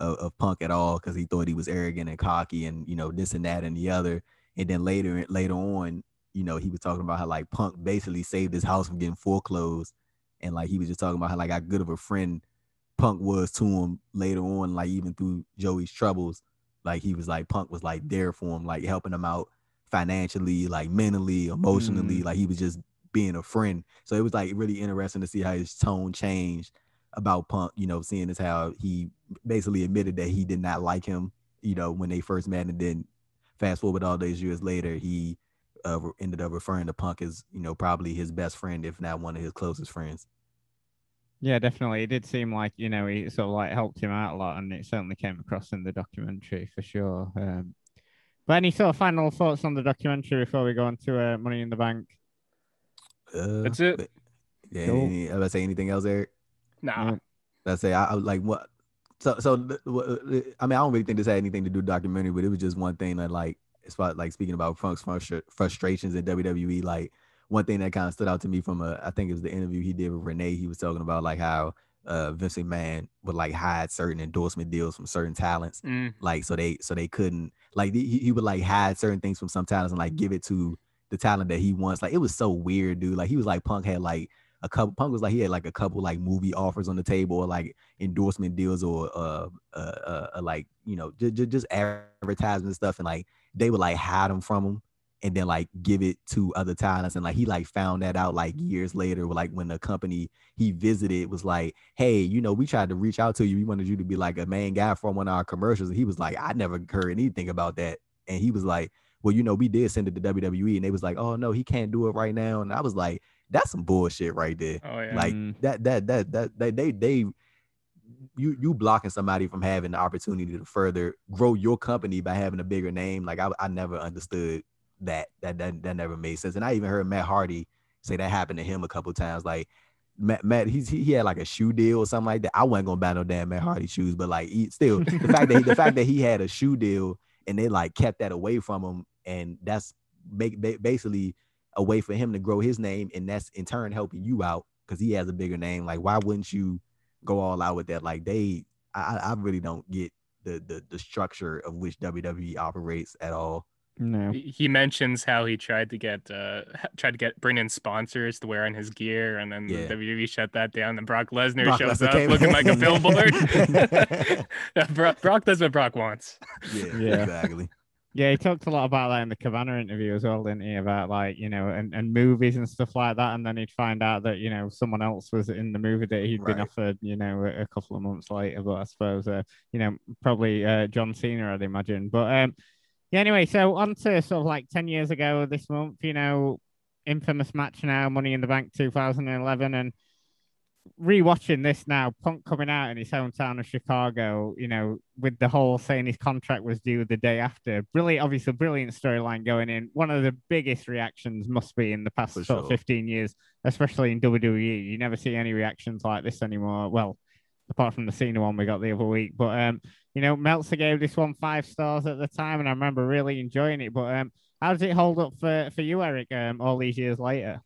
of, of Punk at all because he thought he was arrogant and cocky and you know this and that and the other. And then later later on, you know, he was talking about how like Punk basically saved his house from getting foreclosed, and like he was just talking about how like how good of a friend Punk was to him later on, like even through Joey's troubles. Like he was like Punk was like there for him, like helping him out financially, like mentally, emotionally. Mm. Like he was just being a friend. So it was like really interesting to see how his tone changed about Punk, you know, seeing as how he basically admitted that he did not like him, you know, when they first met, and then fast forward all those years later, he uh, ended up referring to Punk as, you know, probably his best friend, if not one of his closest friends. Yeah, definitely. It did seem like you know he sort of like helped him out a lot, and it certainly came across in the documentary for sure. Um, but any sort of final thoughts on the documentary before we go on to uh, Money in the Bank? Uh, That's it. Yeah, cool. I was say anything else, Eric? Nah. Let's say I, I like what. So so I mean I don't really think this had anything to do with documentary, but it was just one thing that like as far like speaking about Punk's frustrations in WWE, like one thing that kind of stood out to me from a I think it was the interview he did with Renee. He was talking about like how uh Vince McMahon would like hide certain endorsement deals from certain talents, mm. like so they so they couldn't like he, he would like hide certain things from some talents and like give it to the talent that he wants. Like it was so weird, dude. Like he was like Punk had like a couple Punk was like he had like a couple like movie offers on the table or like endorsement deals or uh uh, uh, uh like you know just, just advertisement stuff and like they would like hide them from him and then like give it to other talents. And like he like found that out like years later like when the company he visited was like hey you know we tried to reach out to you. We wanted you to be like a main guy from one of our commercials. And he was like i never heard anything about that. And he was like well you know we did send it to wwe and they was like oh no he can't do it right now. And i was like that's some bullshit right there. Oh yeah. like Mm. that that that that they they they you you blocking somebody from having the opportunity to further grow your company by having a bigger name like i, I never understood that that that that never made sense and i even heard matt hardy say that happened to him a couple times like Matt, Matt he, he had like a shoe deal or something like that. I wasn't gonna buy no damn Matt Hardy shoes, but like he, still the fact that he, the fact that he had a shoe deal and they like kept that away from him, and that's basically a way for him to grow his name, and that's in turn helping you out because he has a bigger name. Like, why wouldn't you go all out with that? Like, they, I, I I really don't get the the the structure of which WWE operates at all. No. He he mentions how he tried to get uh tried to get bring in sponsors to wear on his gear, and then Yeah. WWE shut that down. And Brock Lesnar Brock shows Lesnar up looking in. like a billboard. Brock, Brock does what Brock wants. Yeah, Yeah. exactly. Yeah, he talked a lot about that in the Cabana interview as well, didn't he? About like, you know, and, and movies and stuff like that. And then he'd find out that, you know, someone else was in the movie that he'd been offered, you know, a, a couple of months later. But I suppose, uh, you know, probably uh, John Cena, I'd imagine. But um, yeah, anyway, so on to sort of like 10 years ago this month, you know, infamous match now, Money in the Bank 2011. And rewatching this now, Punk coming out in his hometown of Chicago, you know, with the whole saying his contract was due the day after. Brilliant, obviously, brilliant storyline going in. One of the biggest reactions must be in the past sort of 15 years, especially in WWE. You never see any reactions like this anymore. Well, apart from the Cena one we got the other week. But um, you know, Meltzer gave this one five stars at the time, and I remember really enjoying it. But um, how does it hold up for for you, Eric? Um, all these years later.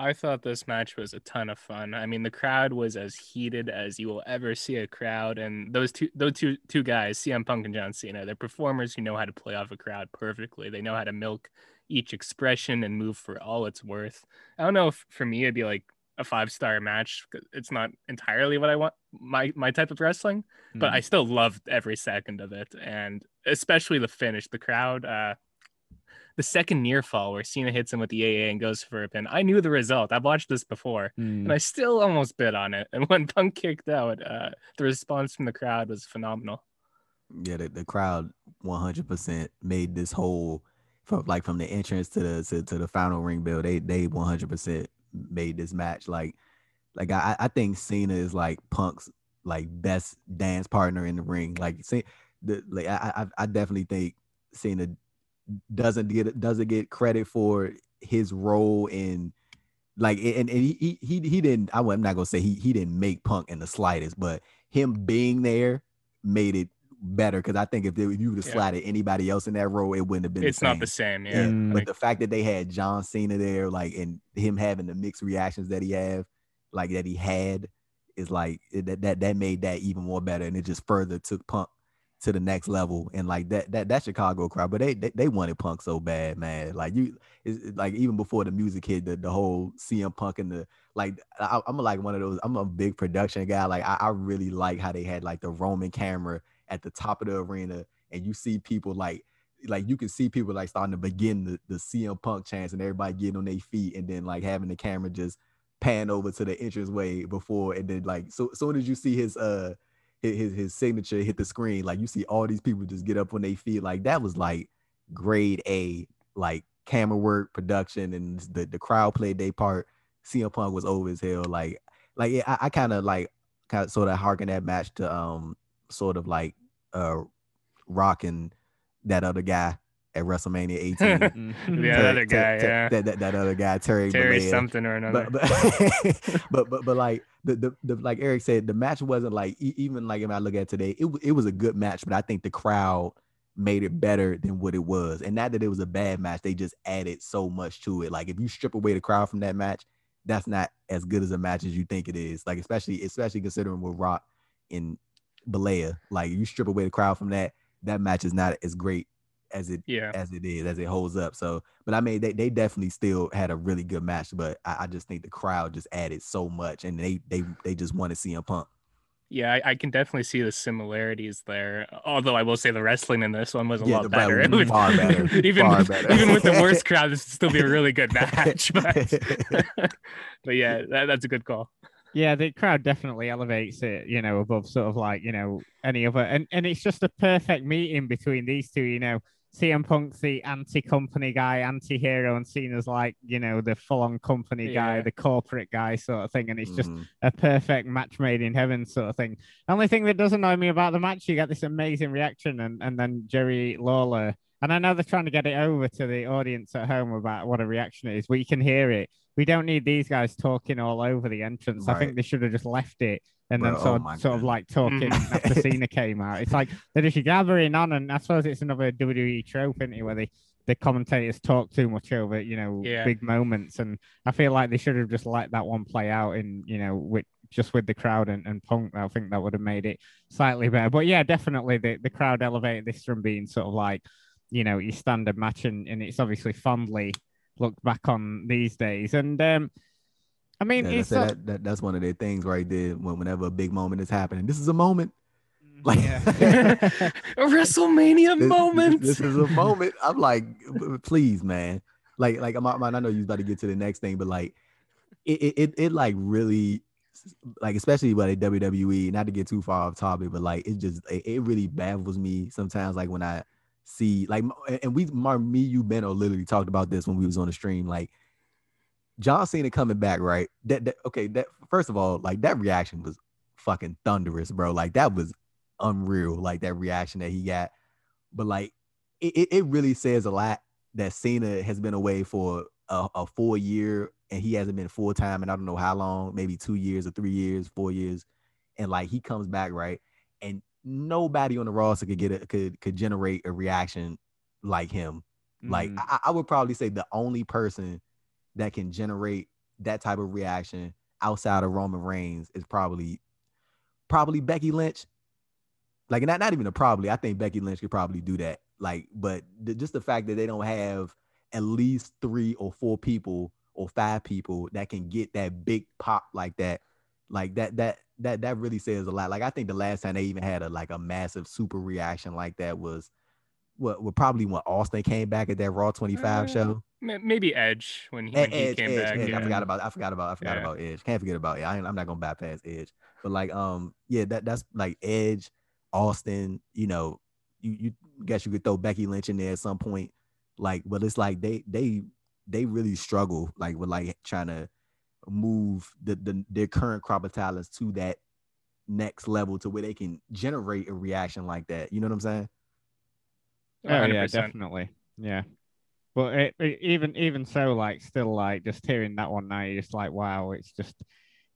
I thought this match was a ton of fun. I mean, the crowd was as heated as you will ever see a crowd, and those two, those two, two guys, CM Punk and John Cena, they're performers who know how to play off a crowd perfectly. They know how to milk each expression and move for all it's worth. I don't know if for me it'd be like a five star match. It's not entirely what I want my my type of wrestling, but I still loved every second of it, and especially the finish. The crowd, uh, the second near fall where Cena hits him with the AA and goes for a pin. I knew the result. I've watched this before, Mm. and I still almost bid on it. And when Punk kicked out, uh, the response from the crowd was phenomenal. Yeah, the, the crowd 100% made this whole from like from the entrance to the to, to the final ring bell. They they 100% made this match like like I I think Cena is like Punk's like best dance partner in the ring. Like see the like I I, I definitely think Cena doesn't get doesn't get credit for his role in like and, and he, he he he didn't I, am not gonna say he he didn't make Punk in the slightest, but him being there made it better because I think if, they, if you would have Yeah. slotted anybody else in that role, it wouldn't have been. It's the not the same. Yeah. Yeah, Mm. but the fact that they had John Cena there, like, and him having the mixed reactions that he have, like that he had, is like it- that that that made that even more better, and it just further took Punk to the next level. And like that that that Chicago crowd, but they they, they wanted Punk so bad, man. Like you, it's, like even before the music hit, the the whole CM Punk and the like. I, I'm like one of those. I'm a big production guy. Like I, I really like how they had like the Roman camera at the top of the arena, and you see people like like you can see people like starting to begin the, the CM Punk chance and everybody getting on their feet and then like having the camera just pan over to the entrance way before and then like so soon as you see his uh his his, signature hit the screen like you see all these people just get up on their feet like that was like grade A like camera work production and the the crowd played their part. CM Punk was over as hell like like yeah, I, I kind of like kind of sort of harken that match to um sort of like uh rocking that other guy at WrestleMania 18 Mm. Yeah, Terry- that other guy, Ter- yeah. That, that, that other guy, Terry. Terry Bollea. something or another. But but, but but but like the, the the like Eric said, the match wasn't like even like if I look at it today, it it was a good match, but I think the crowd made it better than what it was. And not that it was a bad match, they just added so much to it. Like if you strip away the crowd from that match, that's not as good as a match as you think it is. Like especially especially considering with Rock and Bollea, like you strip away the crowd from that, that match is not as great as it Yeah. as it is, as it holds up. So, but I mean, they, they definitely still had a really good match, but I, I just think the crowd just added so much, and they they they just want to see him pump. Yeah, I, I can definitely see the similarities there. Although I will say the wrestling in this one was a Yeah, lot the- better. It far better, even far with, better. even with the worst crowd, this would still be a really good match. But, but yeah, that, that's a good call. Yeah, the crowd definitely elevates it, you know, above sort of like, you know, any other and, and it's just a perfect meeting between these two, you know. CM Punk's the anti-company guy, anti-hero, and Cena's like, you know, the full-on company guy, the corporate guy sort of thing. And it's just Mhm. a perfect match made in heaven sort of thing. The only thing that does annoy me about the match, you get this amazing reaction, and, and then Jerry Lawler. And I know they're trying to get it over to the audience at home about what a reaction it is. We can hear it. We don't need these guys talking all over the entrance. I think they should have just left it and then Bro, oh sort, my of, sort of like talking Mhm. after Cena came out. It's like they're just gathering on, and I suppose it's another WWE trope, isn't it, where they, the commentators talk too much over, you know, Yeah. big moments. And I feel like they should have just let that one play out in, you know, with just with the crowd and, and Punk. I think that would have made it slightly better. But yeah, definitely the, the crowd elevated this from being sort of like, you know, your standard match, and, and it's obviously fondly looked back on these days. And um, I mean, Yeah, it's that's, sort- that, that, that's one of their things right there. When whenever a big moment is happening, this is a moment. Mm-hmm. Like Yeah. a WrestleMania This- moment. This, is a moment. I'm like, please, man. Like, like I'm, I'm- I know you're about to get to the next thing, but like, it, it, it, it like really, like, especially by the WWE. Not to get too far off topic, but like, it just, it, it really baffles me sometimes. Like when I see, like, and we, Mar, me, you, Ben, literally talked about this when we was on the stream. Like, John Cena coming back, right? That, that okay. That first of all, like that reaction was fucking thunderous, bro. Like that was unreal. Like that reaction that he got. But like it, it, really says a lot that Cena has been away for a, a full year and he hasn't been full time and I don't know how long, maybe two years or three years, four years. And like he comes back, right? And nobody on the roster could get it could could generate a reaction like him. Like Mm. I, I would probably say the only person that can generate that type of reaction outside of Roman Reigns is probably probably Becky Lynch. Like not not even a probably. I think Becky Lynch could probably do that. Like, but the, just the fact that they don't have at least three or four people or five people that can get that big pop like that, like that that that that really says a lot. Like I think the last time they even had a like a massive super reaction like that was what, what probably when Austin came back at that Raw 25 Uh, show. Ma- Maybe Edge when he, Ed- when he Edge, came Edge, back. Edge. yeah. I forgot about. I forgot about. I forgot Yeah. about Edge. Can't forget about it. I, I'm not gonna bypass Edge. But like, um, yeah, that that's like Edge, Austin. You know, you you guess you could throw Becky Lynch in there at some point. Like, but it's like they they they really struggle like with like trying to move the, the their current crop of talents to that next level to where they can generate a reaction like that. You know what I'm saying? Oh yeah, 100%. definitely. Yeah. But it, it- even even so, like still like just hearing that one now, you're just like, wow, it's just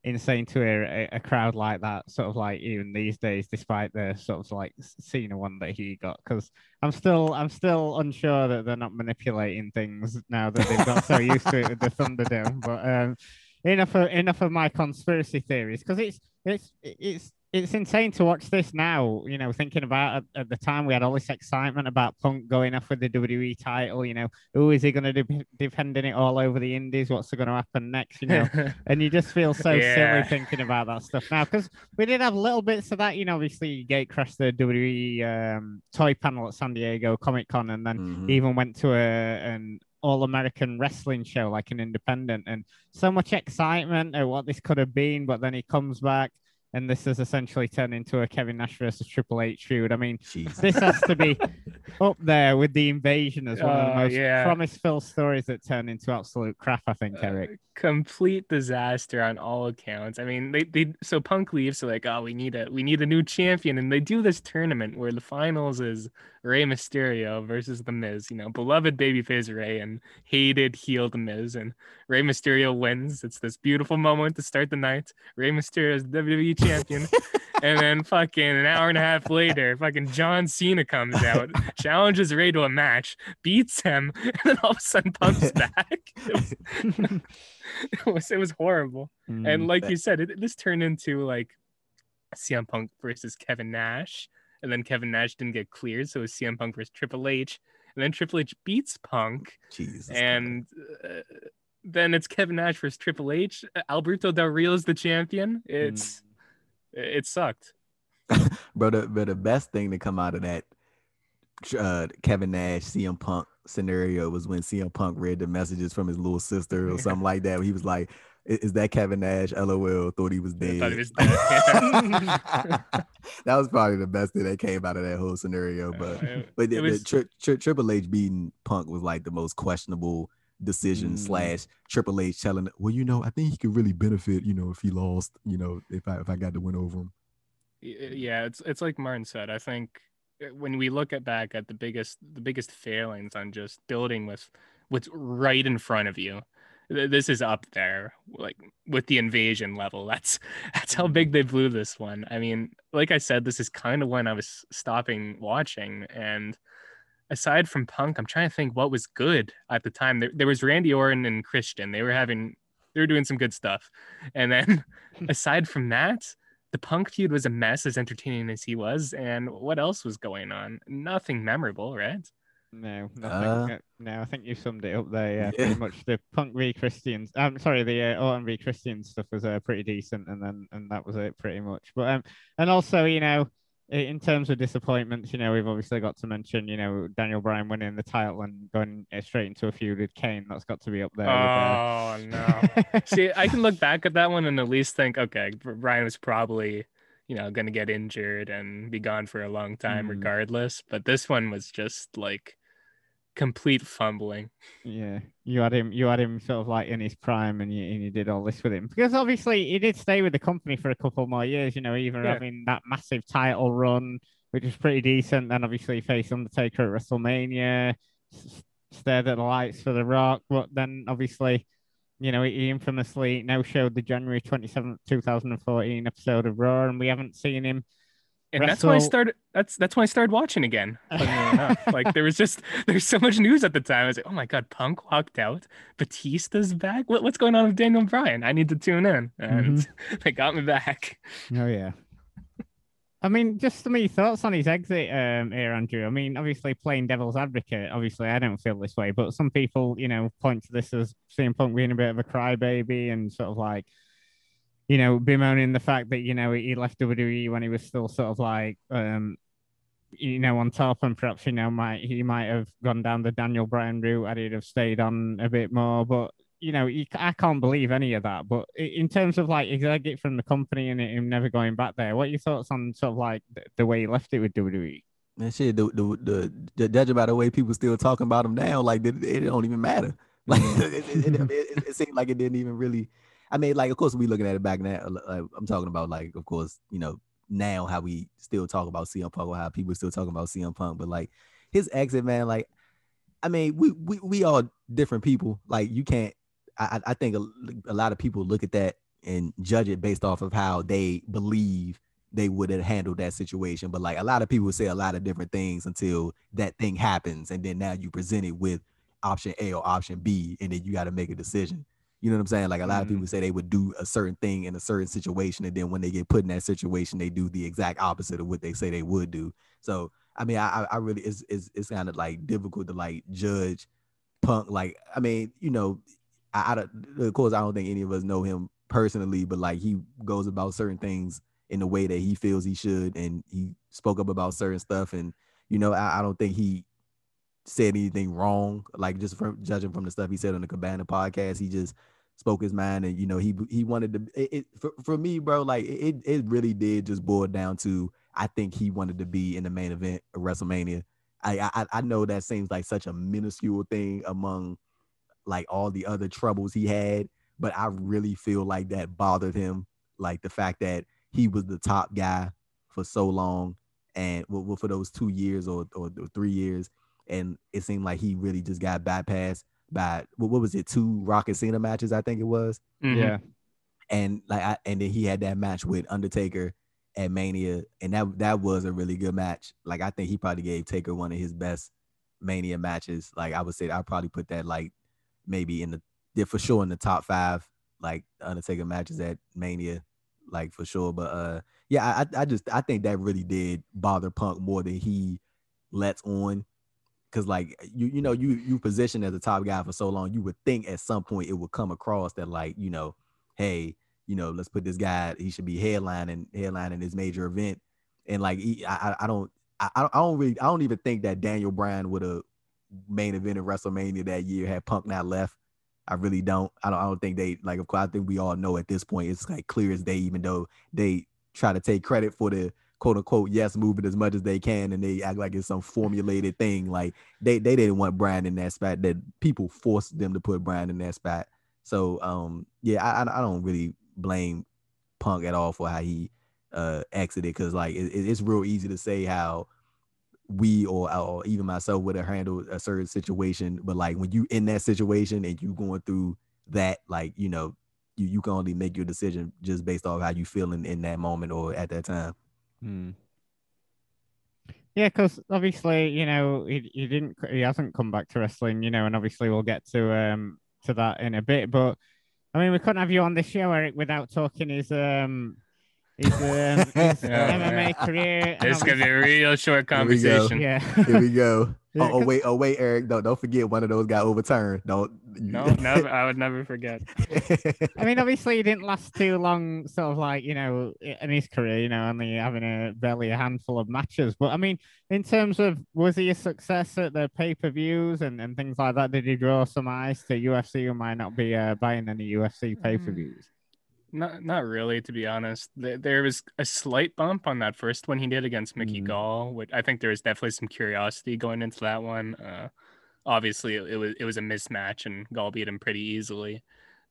insane to hear a, a crowd like that, sort of like even these days, despite the sort of like Cena one that he got. Because I'm still I'm still unsure that they're not manipulating things now that they've got so used to it with the Thunderdome. But um, enough of enough of my conspiracy theories because it's it's it's it's insane to watch this now. You know, thinking about at, at the time we had all this excitement about Punk going off with the WWE title. You know, who is he going to be defending it all over the Indies? What's going to happen next? You know, and you just feel so Yeah. silly thinking about that stuff now because we did have little bits of that. You know, obviously Gate crashed the WWE um, toy panel at San Diego Comic Con, and then Mhm. even went to a an all American wrestling show like an independent, and so much excitement at what this could have been. But then he comes back, and this has essentially turned into a Kevin Nash versus Triple H feud. I mean, Jesus. this has to be up there with the invasion as one of the Oh, most yeah. promise-filled stories that turned into absolute crap. I think, Eric. Uh, complete disaster on all accounts. I mean, they, they so Punk leaves, so like, oh, we need a we need a new champion, and they do this tournament where the finals is Rey Mysterio versus The Miz. You know, beloved babyface Rey and hated heel The Miz, and Rey Mysterio wins. It's this beautiful moment to start the night. Rey Mysterio is the WWE champion. And then fucking an hour and a half later, fucking John Cena comes out, challenges Ray to a match, beats him, and then all of a sudden Punk's back. It was, it was horrible. Mm. And like that- you said, it, this turned into like CM Punk versus Kevin Nash, and then Kevin Nash didn't get cleared, so it was CM Punk versus Triple H, and then Triple H beats Punk, Jesus. and uh, then it's Kevin Nash versus Triple H. Alberto Del Rio is the champion. It's it sucked. bro, the, but the best thing to come out of that uh, Kevin Nash CM Punk scenario was when CM Punk read the messages from his little sister or something like that. He was like, "Is that Kevin Nash?" LOL. Thought he was dead. he was dead. that was probably the best thing that came out of that whole scenario. But Uh, it- but the, it the tri- tri- Triple H beating Punk was like the most questionable decision Mm. slash Triple H telling, well, you know, I think he could really benefit, you know, if he lost, you know, if I if I got to win over him. Yeah it's it's like martin said i think Uh, when we look at back at the biggest the biggest failings on just building with what's right in front of you this is up there like with the invasion level. That's that's how big mm-hmm. they blew this one. I mean like i said this is kind of when i was stopping watching and aside from punk i'm trying to think what was good at the time. There, there was randy orton and christian. They were having they were doing some good stuff. And then aside from that the punk feud was a mess as entertaining as he was and what else was going on nothing memorable right No, nothing. Uh, no, I think you summed it up there. Yeah, Yeah. pretty much. The Punk v Christians. I'm sorry, the uh, Orton v Christian stuff was uh, pretty decent, and then and that was it pretty much. But um, and also you know, i- in terms of disappointments, you know, we've obviously got to mention you know Daniel Bryan winning the title and going uh, straight into a feud with Kane. That's got to be up there. oh with, no uh... see i can look back at that one and at least think okay Bryan was probably you know going to get injured and be gone for a long time Mm. regardless but this one was just like complete fumbling Yeah, you had him. You had him sort of like in his prime, and you and you did all this with him because obviously he did stay with the company for a couple more years. You know, even Yeah. having that massive title run, which was pretty decent. Then obviously faced Undertaker at WrestleMania, stared at the lights for The Rock, but then obviously, you know, he infamously now showed the January twenty seventh, two thousand and fourteen episode of Raw, and we haven't seen him. And that's why I started. That's that's why I started watching again. Like there was just there's so much news at the time. I was like, oh my god, Punk walked out. Batista's back. What, what's going on with Daniel Bryan? I need to tune in, and they got me back. Oh yeah. I mean, just some of your thoughts on his exit um, here, Andrew. I mean, obviously playing devil's advocate. Obviously, I don't feel this way, but some people, you know, point to this as CM Punk being a bit of a crybaby and sort of like, you know, bemoaning the fact that you know he left WWE when he was still sort of like, um, you know, on top, and perhaps you know might he might have gone down the Daniel Bryan route and he'd have stayed on a bit more, but you know, you, I can't believe any of that. But in terms of like his exit from the company and him never going back there, what are your thoughts on sort of like the, way he left it with? WWE? Man, shit, the, the, the, the judging by the way people still talking about him now, like it, it don't even matter. Like it, it, it, it, it seemed like it didn't even really. I mean, like of course we looking at it back now. Uh, like, I'm talking about like, of course, you know, now how we still talk about CM Punk or how people still talking about CM Punk, but like his exit, man, like, I mean, we we we all different people. Like you can't. I I think a, a lot of people look at that and judge it based off of how they believe they would have handled that situation. But like a lot of people say a lot of different things until that thing happens, and then now you present it with option A or option B, and then you got to make a decision. You know what I'm saying? Like a lot of Mhm. people say they would do a certain thing in a certain situation, and then when they get put in that situation, they do the exact opposite of what they say they would do. So I mean, I I I really it's it's, it's kind of like difficult to like judge Punk. Like I mean, you know, I, I of course I don't think any of us know him personally, but like he goes about certain things in the way that he feels he should, and he spoke up about certain stuff, and you know, I, I don't think he said anything wrong. Like just from judging from the stuff he said on the Cabana podcast, he just spoke his mind, and you know, he he wanted to. It, it for, for me, bro, like it it really did just boil down to I think he wanted to be in the main event of WrestleMania. I I, I know that seems like such a minuscule thing among like all the other troubles he had, but I really feel like that bothered him. Like the fact that he was the top guy for so long, and well, for those two years or or three years, and it seemed like he really just got bypassed by what, what was it, two Rocket Cena matches, I think it was, Mhm. Yeah, and like I, and then he had that match with Undertaker at Mania, and that that was a really good match. Like I think he probably gave Taker one of his best Mania matches. Like I would say, I'd probably put that like maybe in the yeah, for sure in the top five like Undertaker matches at Mania, like for sure. But uh, yeah, I I just I think that really did bother Punk more than he lets on, because like eh, you you know you you positioned as a top guy for so long, you would think at some point it would come across that like you know, hey, you know, let's put this guy. He should be headlining headlining this major event, and like he, I I don't I I don't really I don't even think that Daniel Bryan would have main event of WrestleMania that year had Punk not left. I really don't. I don't. I don't think they like. Of course, I think we all know at this point it's like clear as day. Even though they try to take credit for the quote unquote yes movement as much as they can, and they act like it's some formulated thing. Like they they didn't want Bryan in that spot. That people forced them to put Bryan in that spot. So um yeah, I I don't really blame Punk at all for how he uh exited because like it, it's real easy to say how we or, or even myself would have handled a certain situation. But like when you in that situation and you going through that, like, you know, you, you can only make your decision just based off how you feeling in that moment or at that time. Hmm. Yeah, because obviously, you know, he, he didn't he hasn't come back to wrestling, you know, and obviously we'll get to um to that in a bit. But I mean, we couldn't have you on the show, Eric, without talking his um his, um, his MMA career. This could be a real short conversation. Yeah. Here we go. Oh, oh, wait, oh wait, Eric, don't don't forget one of those got overturned. Don't No, never. I would never forget. I mean, obviously, he didn't last too long, sort of like, you know, in his career, you know, only having a barely a handful of matches. But I mean, in terms of was he a success at the pay per views and, and things like that? Did he draw some eyes to UFC who might not be uh, buying any UFC pay per views? Not not really, to be honest. There, was a slight bump on that first one he did against Mickey Mhm. Gall, which I think there was definitely some curiosity going into that one. Uh, obviously, it, it was it was a mismatch, and Gall beat him pretty easily.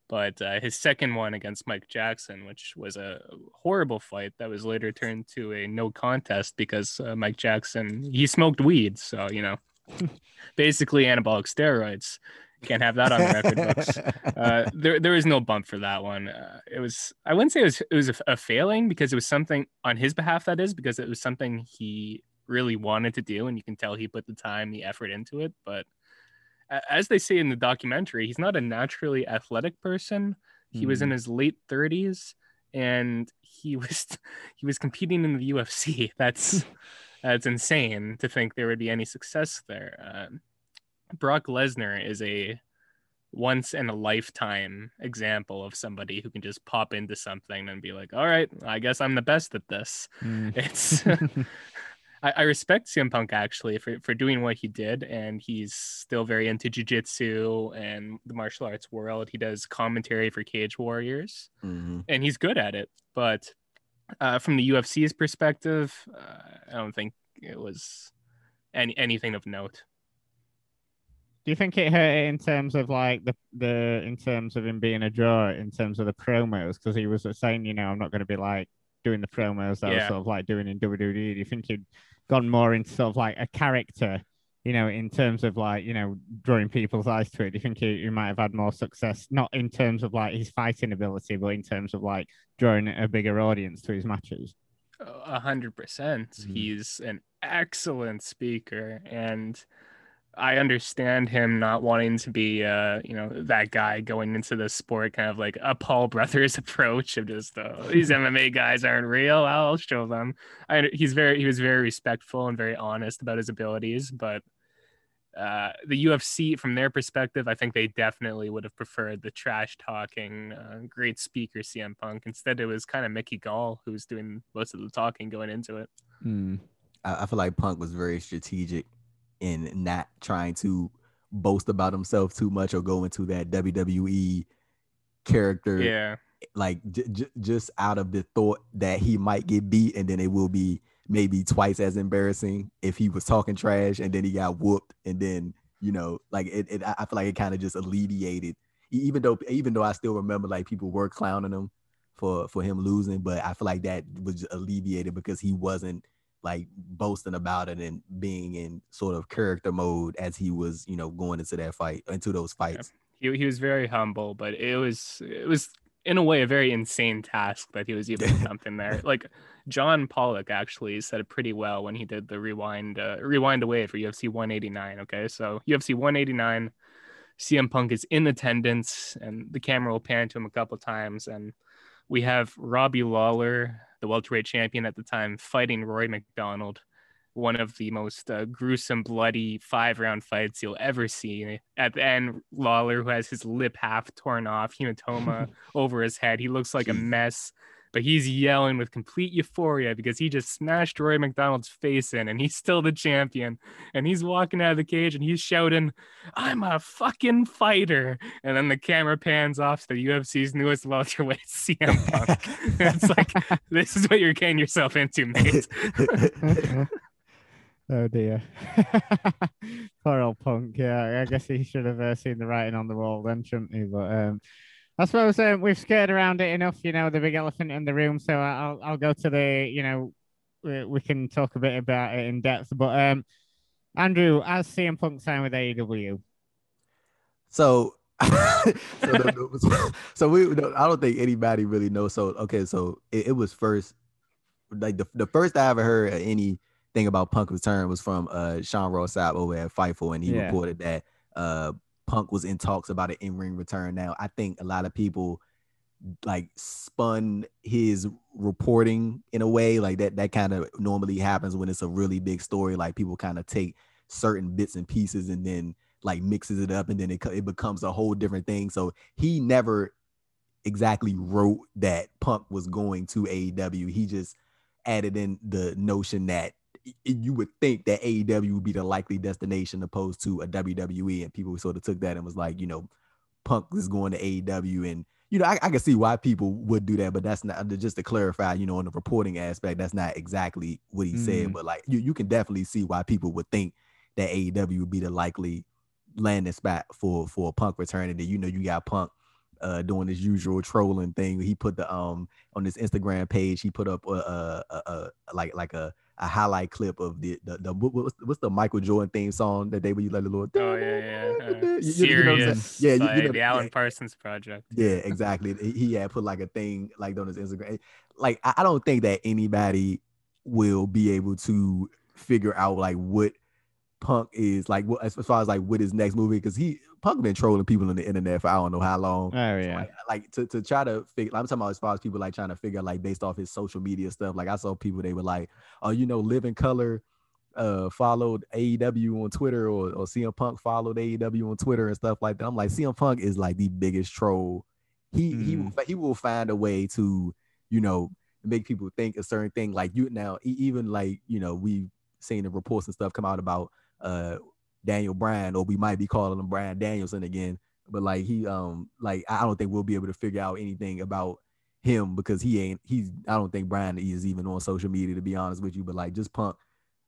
But uh, his second one against Mike Jackson, which was a horrible fight that was later turned to a no contest because uh, Mike Jackson he smoked weed, so you know, basically anabolic steroids. Can't have that on the record books uh, there there was no bump for that one. Uh, it was I wouldn't say it was it was a, a failing because it was something on his behalf that is because it was something he really wanted to do and you can tell he put the time the effort into it. But as they say in the documentary, he's not a naturally athletic person. He was in his late thirties and he was he was competing in the UFC. That's that's insane to think there would be any success there. Um, Brock Lesnar is a once in a lifetime example of somebody who can just pop into something and be like, all right, I guess I'm the best at this. Mm. It's I, I respect CM Punk actually for, for doing what he did, and he's still very into jujitsu and the martial arts world. He does commentary for Cage Warriors, Mhm. and he's good at it. But uh, from the UFC's perspective, uh, I don't think it was any anything of note. Do you think it hurt in terms of like the the in terms of him being a draw in terms of the promos because he was saying you know I'm not going to be like doing the promos that I was sort of like doing in WWE. Do you think he'd gone more into sort of like a character, you know, in terms of like you know drawing people's eyes to it? Do you think he, he might have had more success not in terms of like his fighting ability, but in terms of like drawing a bigger audience to his matches? A hundred percent. Mhm. He's an excellent speaker, and I understand him not wanting to be, uh, you know, that guy going into the sport, kind of like a Paul Brothers approach of just uh, these MMA guys aren't real. I'll show them. I, he's very, he was very respectful and very honest about his abilities, but uh, the UFC, from their perspective, I think they definitely would have preferred the trash talking, uh, great speaker CM Punk. Instead, it was kind of Mickey Gall who was doing most of the talking going into it. Hmm. I, I feel like Punk was very strategic in not trying to boast about himself too much or go into that WWE character Yeah. like j- j- just out of the thought that he might get beat and then it will be maybe twice as embarrassing if he was talking trash and then he got whooped and then you know like it, it I feel like it kind of just alleviated even though even though I still remember like people were clowning him for for him losing but I feel like that was alleviated because he wasn't like boasting about it and being in sort of character mode as he was you know going into that fight into those fights He, he was very humble, but it was it was in a way a very insane task that he was even something there. Like John Pollock actually said it pretty well when he did the rewind uh, Rewind-A-Wai for UFC 189. Okay, so UFC 189, CM Punk is in attendance, and the camera will pan to him a couple times, and we have Robbie Lawler, the welterweight champion at the time, fighting Rory MacDonald. one of the most uh, gruesome, bloody five round fights you'll ever see. At the end, Lawler, who has his lip half torn off, hematoma over his head, he looks like a mess but he's yelling with complete euphoria because he just smashed Rory MacDonald's face in and he's still the champion. And he's walking out of the cage and he's shouting, I'm a fucking fighter. And then the camera pans off to the UFC's newest welterweight, CM Punk. it's like, this is what you're getting yourself into, mate. Oh dear. Poor old punk. Yeah, I guess he should have uh, seen the writing on the wall then, shouldn't he? But um, I suppose um, we've skirted around it enough, you know, the big elephant in the room. So I'll I'll go to the, you know, we, we can talk a bit about it in depth. But um, Andrew, as CM Punk signed with AEW. So, so, so, we I don't think anybody really knows. So okay, so it, it, was first like the, the first I ever heard anything about Punk return was from uh Sean Ross over at Fightful, and he yeah. reported that uh Punk was in talks about an in-ring return. Now, I think a lot of people like spun his reporting in a way like that that kind of normally happens when it's a really big story. Like people kind of take certain bits and pieces and then like mixes it up and then it, it becomes a whole different thing. So he never exactly wrote that punk was going to AEW he just added in the notion that you would think that AEW would be the likely destination opposed to a WWE, and people sort of took that and was like, you know, Punk is going to AEW, and you know, I, I can see why people would do that, but that's not just to clarify, you know, on the reporting aspect, that's not exactly what he mm. said, but like you, you can definitely see why people would think that AEW would be the likely landing spot for for a Punk return, and then you know you got Punk uh, doing his usual trolling thing. He put the um on his Instagram page, he put up a, a, a, a like like a a highlight clip of the the, the what's, what's the Michael Jordan theme song that they would you let the Lord. Oh yeah, yeah, uh, you, Sirius. You know yeah, you, know, the Alan yeah. Parsons project. Yeah, exactly. he had put like a thing like on his Instagram. Like I, I don't think that anybody will be able to figure out like what Punk is like what as far as like what his next movie because he Punk been trolling people on the internet for I don't know how long. Oh yeah. like, like, to, to try to figure I'm talking about as far as people like trying to figure like based off his social media stuff. Like I saw people they were like, oh, you know, Living Colour uh followed AEW on Twitter or, or CM Punk followed AEW on Twitter and stuff like that. I'm like, CM Punk is like the biggest troll. He mm. he will, he will find a way to, you know, make people think a certain thing. Like you now, even like, you know, we've seen the reports and stuff come out about uh Daniel Bryan, or we might be calling him Bryan Danielson again. But like he um like I don't think we'll be able to figure out anything about him because he ain't he's I don't think Bryan is even on social media to be honest with you. But like just punk,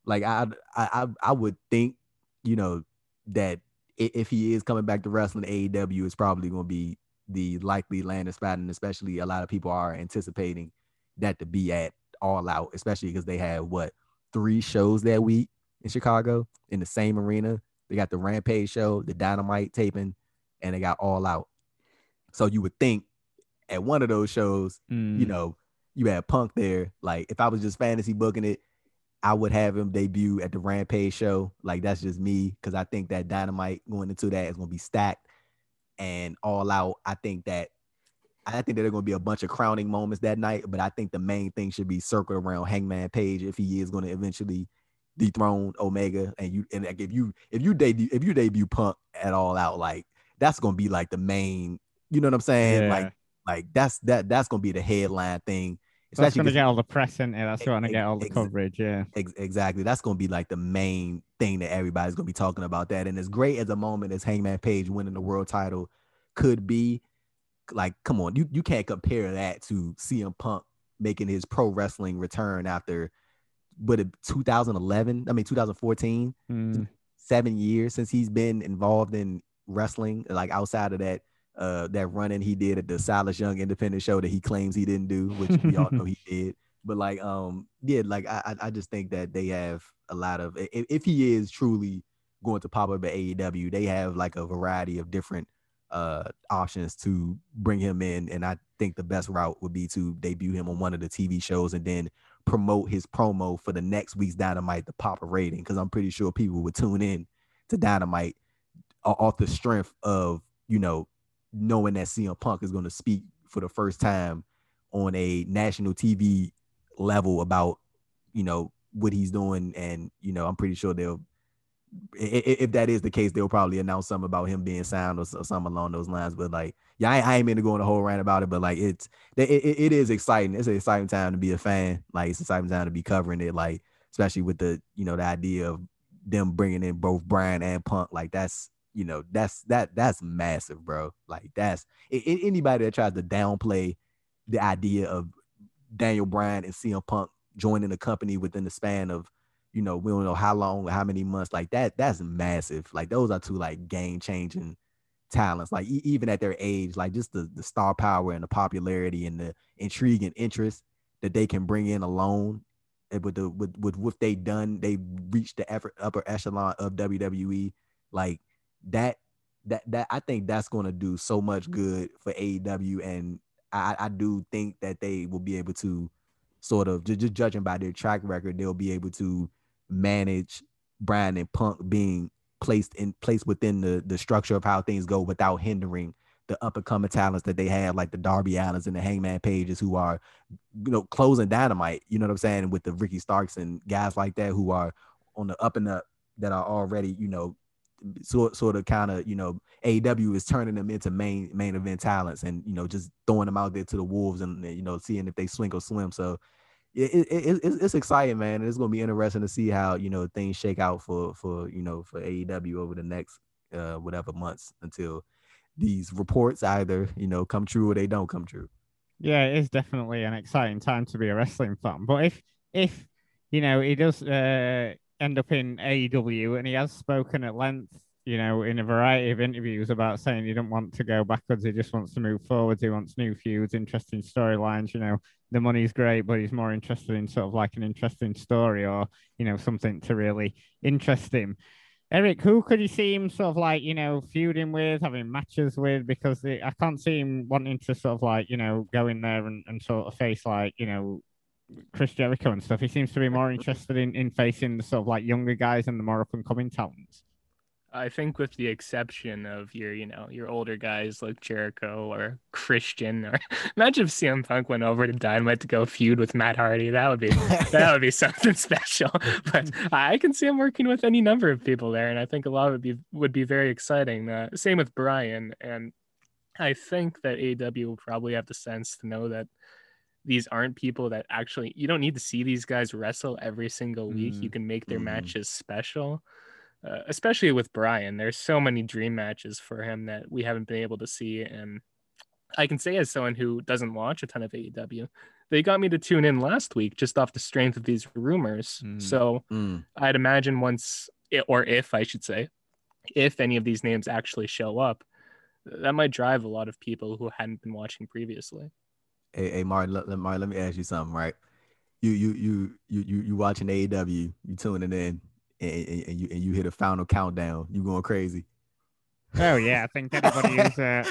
like I I I would think you know that if he is coming back to wrestling AEW, is probably going to be the likely landing spot, and especially a lot of people are anticipating that to be at All Out, especially because they have what three shows that week in Chicago in the same arena. They got the Rampage show, the Dynamite taping, and they got All Out. So you would think at one of those shows, mm. you know, you had Punk there. Like if I was just fantasy booking it, I would have him debut at the Rampage show. Like that's just me because I think that Dynamite going into that is going to be stacked and All Out. I think that I think that are going to be a bunch of crowning moments that night, but I think the main thing should be circled around Hangman Page if he is going to eventually dethrone Omega, and you and like if you if you debut if you debut Punk at all out, like that's gonna be like the main. You know what I'm saying? Yeah. Like like that's that that's gonna be the headline thing. That's gonna get all the press in there. That's gonna get all the coverage. Yeah, ex- exactly. That's gonna be like the main thing that everybody's gonna be talking about. That and as great as a moment as Hangman Page winning the world title could be, like, come on, you you can't compare that to CM Punk making his pro wrestling return after but 2011, I mean 2014, mm. seven years since he's been involved in wrestling, like outside of that uh that running he did at the Silas Young Independent Show that he claims he didn't do, which we all know he did. But like um yeah, like I I just think that they have a lot of if, if he is truly going to pop up at AEW, they have like a variety of different uh options to bring him in and I think the best route would be to debut him on one of the TV shows and then promote his promo for the next week's Dynamite to pop a rating because I'm pretty sure people would tune in to Dynamite off the strength of you know knowing that CM Punk is going to speak for the first time on a national TV level about you know what he's doing, and you know, I'm pretty sure they'll. If that is the case, they'll probably announce something about him being signed or, something along those lines. But like, yeah, I, ain't mean to go on a whole rant about it, but like, it's it, it, is exciting. It's an exciting time to be a fan. Like, it's an exciting time to be covering it. Like, especially with the you know the idea of them bringing in both Bryan and Punk. Like, that's you know that's that that's massive, bro. Like, that's it, anybody that tries to downplay the idea of Daniel Bryan and CM Punk joining the company within the span of, you know, we don't know how long, how many months. Like that, that's massive. Like those are two like game changing talents. Like e- even at their age, like just the the star power and the popularity and the intrigue and interest that they can bring in alone. And with the with with what they done, they reached the effort, upper echelon of WWE. Like that that that I think that's going to do so much good for AEW and I, I do think that they will be able to sort of just, just judging by their track record, they'll be able to manage Bryan and Punk being placed in place within the the structure of how things go without hindering the up and coming talents that they have, like the Darby Allins and the Hangman Pages, who are, you know, closing dynamite. You know what I'm saying? With the Ricky Starks and guys like that who are on the up and up that are already, you know, sort sort of kind of you know AEW is turning them into main main event talents and you know just throwing them out there to the wolves and you know seeing if they swing or swim. So it, it, it it's, exciting, man. It's gonna be interesting to see how you know things shake out for for you know for AEW over the next uh whatever months until these reports either you know come true or they don't come true. Yeah, it is definitely an exciting time to be a wrestling fan. But if if you know he does uh end up in AEW, and he has spoken at length, you know, in a variety of interviews about saying he doesn't want to go backwards. He just wants to move forwards. He wants new feuds, interesting storylines. You know, the money's great, but he's more interested in sort of like an interesting story or you know something to really interest him. Eric, who could you see him sort of like, you know, feuding with, having matches with? Because I can't see him wanting to sort of like, you know, go in there and, and sort of face like, you know, Chris Jericho and stuff. He seems to be more interested in, in facing the sort of like younger guys and the more up and coming talents. I think with the exception of your, you know, your older guys like Jericho or Christian, or imagine if CM Punk went over to Dynamite to go feud with Matt Hardy. That would be that would be something special. But I can see him working with any number of people there, and I think a lot would be would be very exciting. Uh, same with Bryan, and I think that AW will probably have the sense to know that these aren't people that actually you don't need to see these guys wrestle every single week. Mm-hmm. You can make their mm-hmm. matches special. Uh, especially with Bryan. there's so many dream matches for him that we haven't been able to see. And I can say, as someone who doesn't watch a ton of AEW, they got me to tune in last week just off the strength of these rumors. Mm. So mm. I'd imagine once, or if I should say, if any of these names actually show up, that might drive a lot of people who hadn't been watching previously hey, hey Martin, let, Martin, let me ask you something, right? You you you you you you watching AEW, you tuning in, and, and, and you and you hit a final countdown. You going crazy? Oh yeah, I think anybody who's a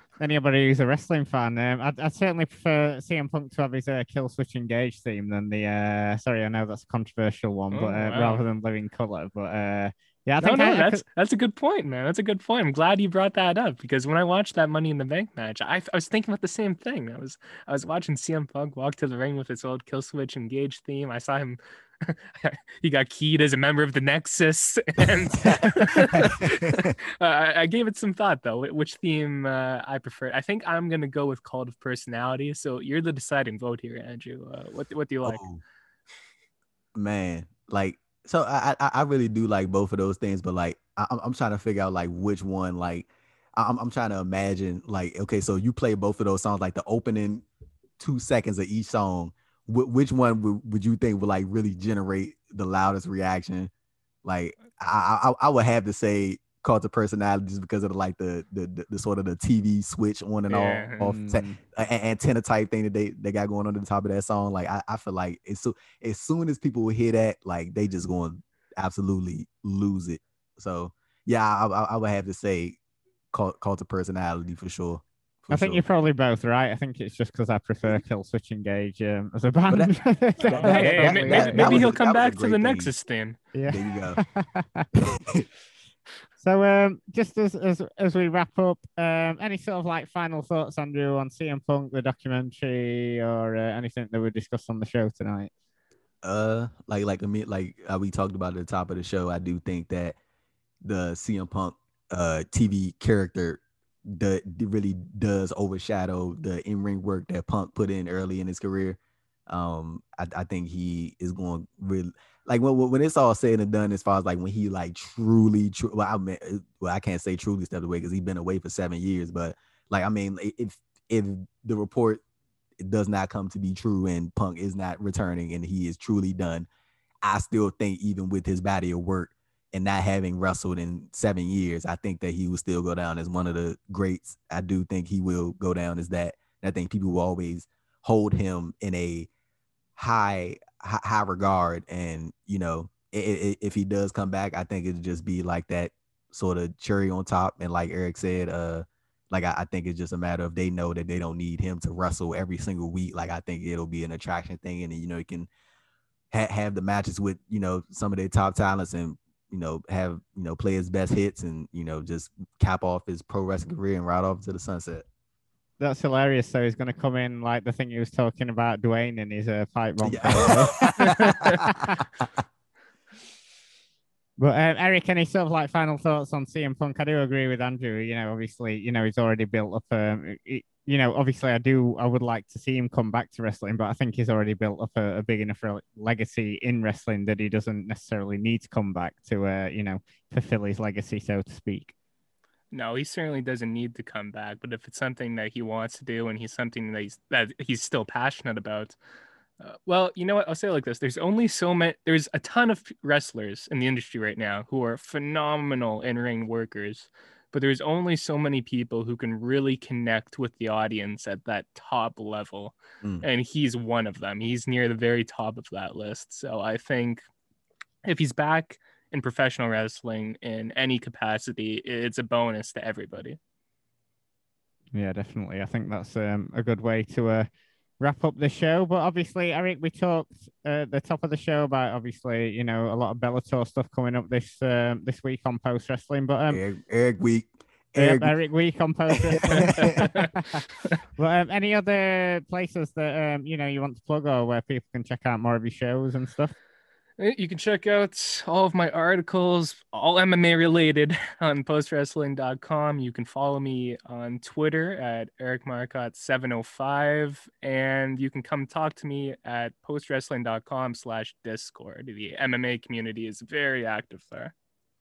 anybody who's a wrestling fan, um, I'd, I'd, certainly prefer CM Punk to have his uh, Killswitch Engage theme than the. Uh, sorry, I know that's a controversial one, oh, but uh, wow. rather than Living Colour, but uh, yeah, I think no, no, I, that's that's a good point, man. That's a good point. I'm glad you brought that up because when I watched that Money in the Bank match, I, I was thinking about the same thing. I was I was watching CM Punk walk to the ring with his old Killswitch Engage theme. I saw him. he got keyed as a member of the Nexus, and uh, I gave it some thought though. Which theme uh, I prefer? I think I'm gonna go with Cult of Personality. So you're the deciding vote here, Andrew. Uh, what what do you like? Oh, man, like so I, I, I really do like both of those things, but like I, I'm trying to figure out like which one like I'm I'm trying to imagine like okay, so you play both of those songs like the opening two seconds of each song. Wh- which one would, would you think would like really generate the loudest reaction? Like I, I I would have to say cult of personality just because of the, like the, the, the the sort of the TV switch on and yeah. off, off mm. antenna type thing that they they got going on at the top of that song. Like I, I feel like as so as soon as people will hear that, like they just going absolutely lose it. So yeah, I, I, I, would have to say cult, cult of personality for sure. For I think sure. you're probably both right. I think it's just because I prefer Killswitch Engage um, as a band. That, that, that, maybe, maybe he'll come back to the thing. Nexus theme. Yeah. There you go. So, um, just as, as as we wrap up, um, any sort of like final thoughts, Andrew, on CM Punk, the documentary, or uh, anything that we discussed on the show tonight? Uh, like like I mean, like uh, we talked about at the top of the show, I do think that the CM Punk uh TV character the really does overshadow the in ring work that Punk put in early in his career. Um, I, I think he is going really like when when it's all said and done, as far as like when he like truly, true. Well, I mean, uh, well, I can't say truly stepped away because he's been away for seven years, but like I mean, if if the report does not come to be true and Punk is not returning and he is truly done, I still think even with his body of work and not having wrestled in seven years, I think that he will still go down as one of the greats. I do think he will go down as that. And I think people will always hold him in a high high regard. And you know, if he does come back, I think it'd just be like that sort of cherry on top. And like Eric said, uh, like I, I, think it's just a matter of they know that they don't need him to wrestle every single week. Like I think it'll be an attraction thing, and you know you can ha- have the matches with you know some of their top talents and you know have you know play his best hits and you know just cap off his pro wrestling career and ride off to the sunset. That's hilarious. So he's going to come in like the thing he was talking about Dwayne in his uh, fight bomb. Yeah. But um, Eric, any sort of like final thoughts on CM Punk? I do agree with Andrew. You know, obviously, you know he's already built up. Um, you know, obviously, I do. I would like to see him come back to wrestling, but I think he's already built up a, a big enough legacy in wrestling that he doesn't necessarily need to come back to, uh, you know, fulfill his legacy, so to speak. No, he certainly doesn't need to come back. But if it's something that he wants to do and he's something that he's that he's still passionate about, uh, well, you know what? I'll say it like this: There's only so many. There's a ton of wrestlers in the industry right now who are phenomenal in-ring workers, but there's only so many people who can really connect with the audience at that top level, mm. and he's one of them. He's near the very top of that list. So I think if he's back in professional wrestling in any capacity, it's a bonus to everybody. Yeah, definitely. I think that's um, a good way to. Uh wrap up the show. But obviously, Eric, we talked uh, at the top of the show about obviously, you know, a lot of Bellator stuff coming up this um, this week on Post Wrestling. But um, Eric, Eric week. Eric, Eric week on Post Wrestling. but um, any other places that um, you know you want to plug or where people can check out more of your shows and stuff? You can check out all of my articles, all MMA related, on postwrestling.com. You can follow me on Twitter at Eric Marcotte 705 and you can come talk to me at postwrestling.com slash Discord. The MMA community is very active there.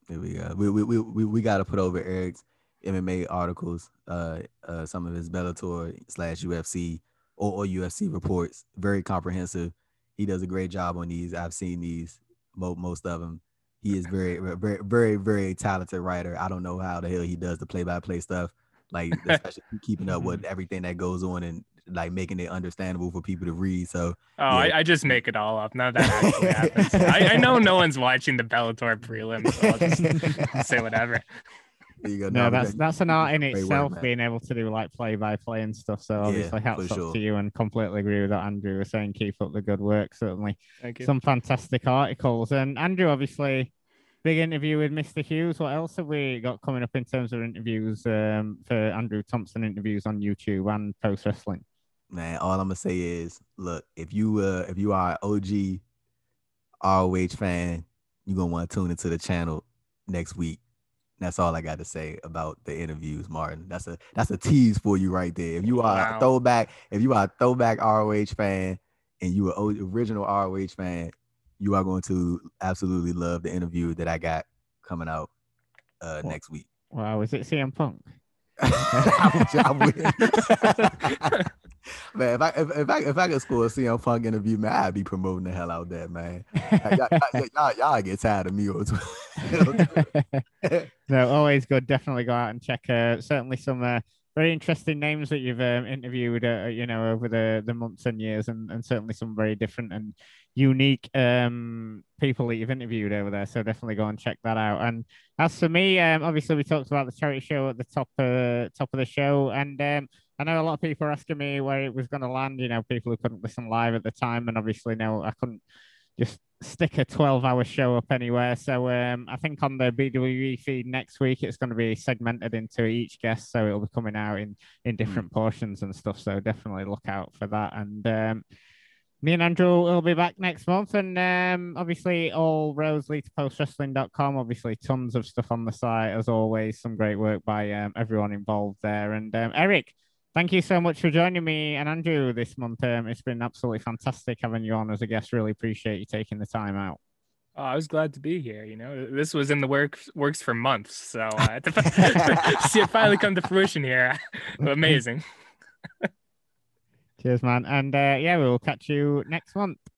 There we go. We, we, we, we, we got to put over Eric's MMA articles, uh, uh, some of his Bellator slash UFC or, or UFC reports. Very comprehensive he does a great job on these. I've seen these most of them. He is very, very, very, very talented writer. I don't know how the hell he does the play-by-play stuff, like especially keeping up with mm-hmm. everything that goes on and like making it understandable for people to read. So, oh, yeah. I, I, just make it all up. None of that actually happens. I, I, know no one's watching the Bellator prelims, so I'll just say whatever. No, no, that's that's an art in itself, work, being able to do like play by play and stuff. So obviously, yeah, hats sure. up to you, and completely agree with that. Andrew was saying, keep up the good work. Certainly, some fantastic articles. And Andrew, obviously, big interview with Mr. Hughes. What else have we got coming up in terms of interviews um, for Andrew Thompson interviews on YouTube and post wrestling? Man, all I'm gonna say is, look, if you uh if you are an OG ROH fan, you're gonna want to tune into the channel next week that's all I got to say about the interviews, Martin. That's a that's a tease for you right there. If you are wow. a throwback, if you are a throwback ROH fan and you are original ROH fan, you are going to absolutely love the interview that I got coming out uh, next week. Wow, is it CM Punk? man, if I if, if I if I could score a CM Punk interview, man, I'd be promoting the hell out there, man. y'all, y'all, y'all, y'all, get tired of me. no, always good. Definitely go out and check. Uh, certainly some uh, very interesting names that you've um, interviewed, uh, you know, over the, the months and years, and, and certainly some very different and unique um, people that you've interviewed over there. So definitely go and check that out. And as for me, um, obviously we talked about the charity show at the top uh, top of the show, and um, I know a lot of people are asking me where it was going to land. You know, people who couldn't listen live at the time, and obviously now I couldn't just stick a 12 hour show up anywhere. So um, I think on the BWE feed next week, it's going to be segmented into each guest. So it'll be coming out in, in different mm. portions and stuff. So definitely look out for that. And um, me and Andrew will be back next month. And um, obviously, all roads lead to postwrestling.com. Obviously, tons of stuff on the site, as always. Some great work by um, everyone involved there. And um, Eric, thank you so much for joining me and Andrew this month. Um, it's been absolutely fantastic having you on as a guest. Really appreciate you taking the time out. Oh, I was glad to be here. You know, this was in the works works for months, so uh, to see it finally come to fruition here, amazing. Cheers, man. And uh, yeah, we'll catch you next month.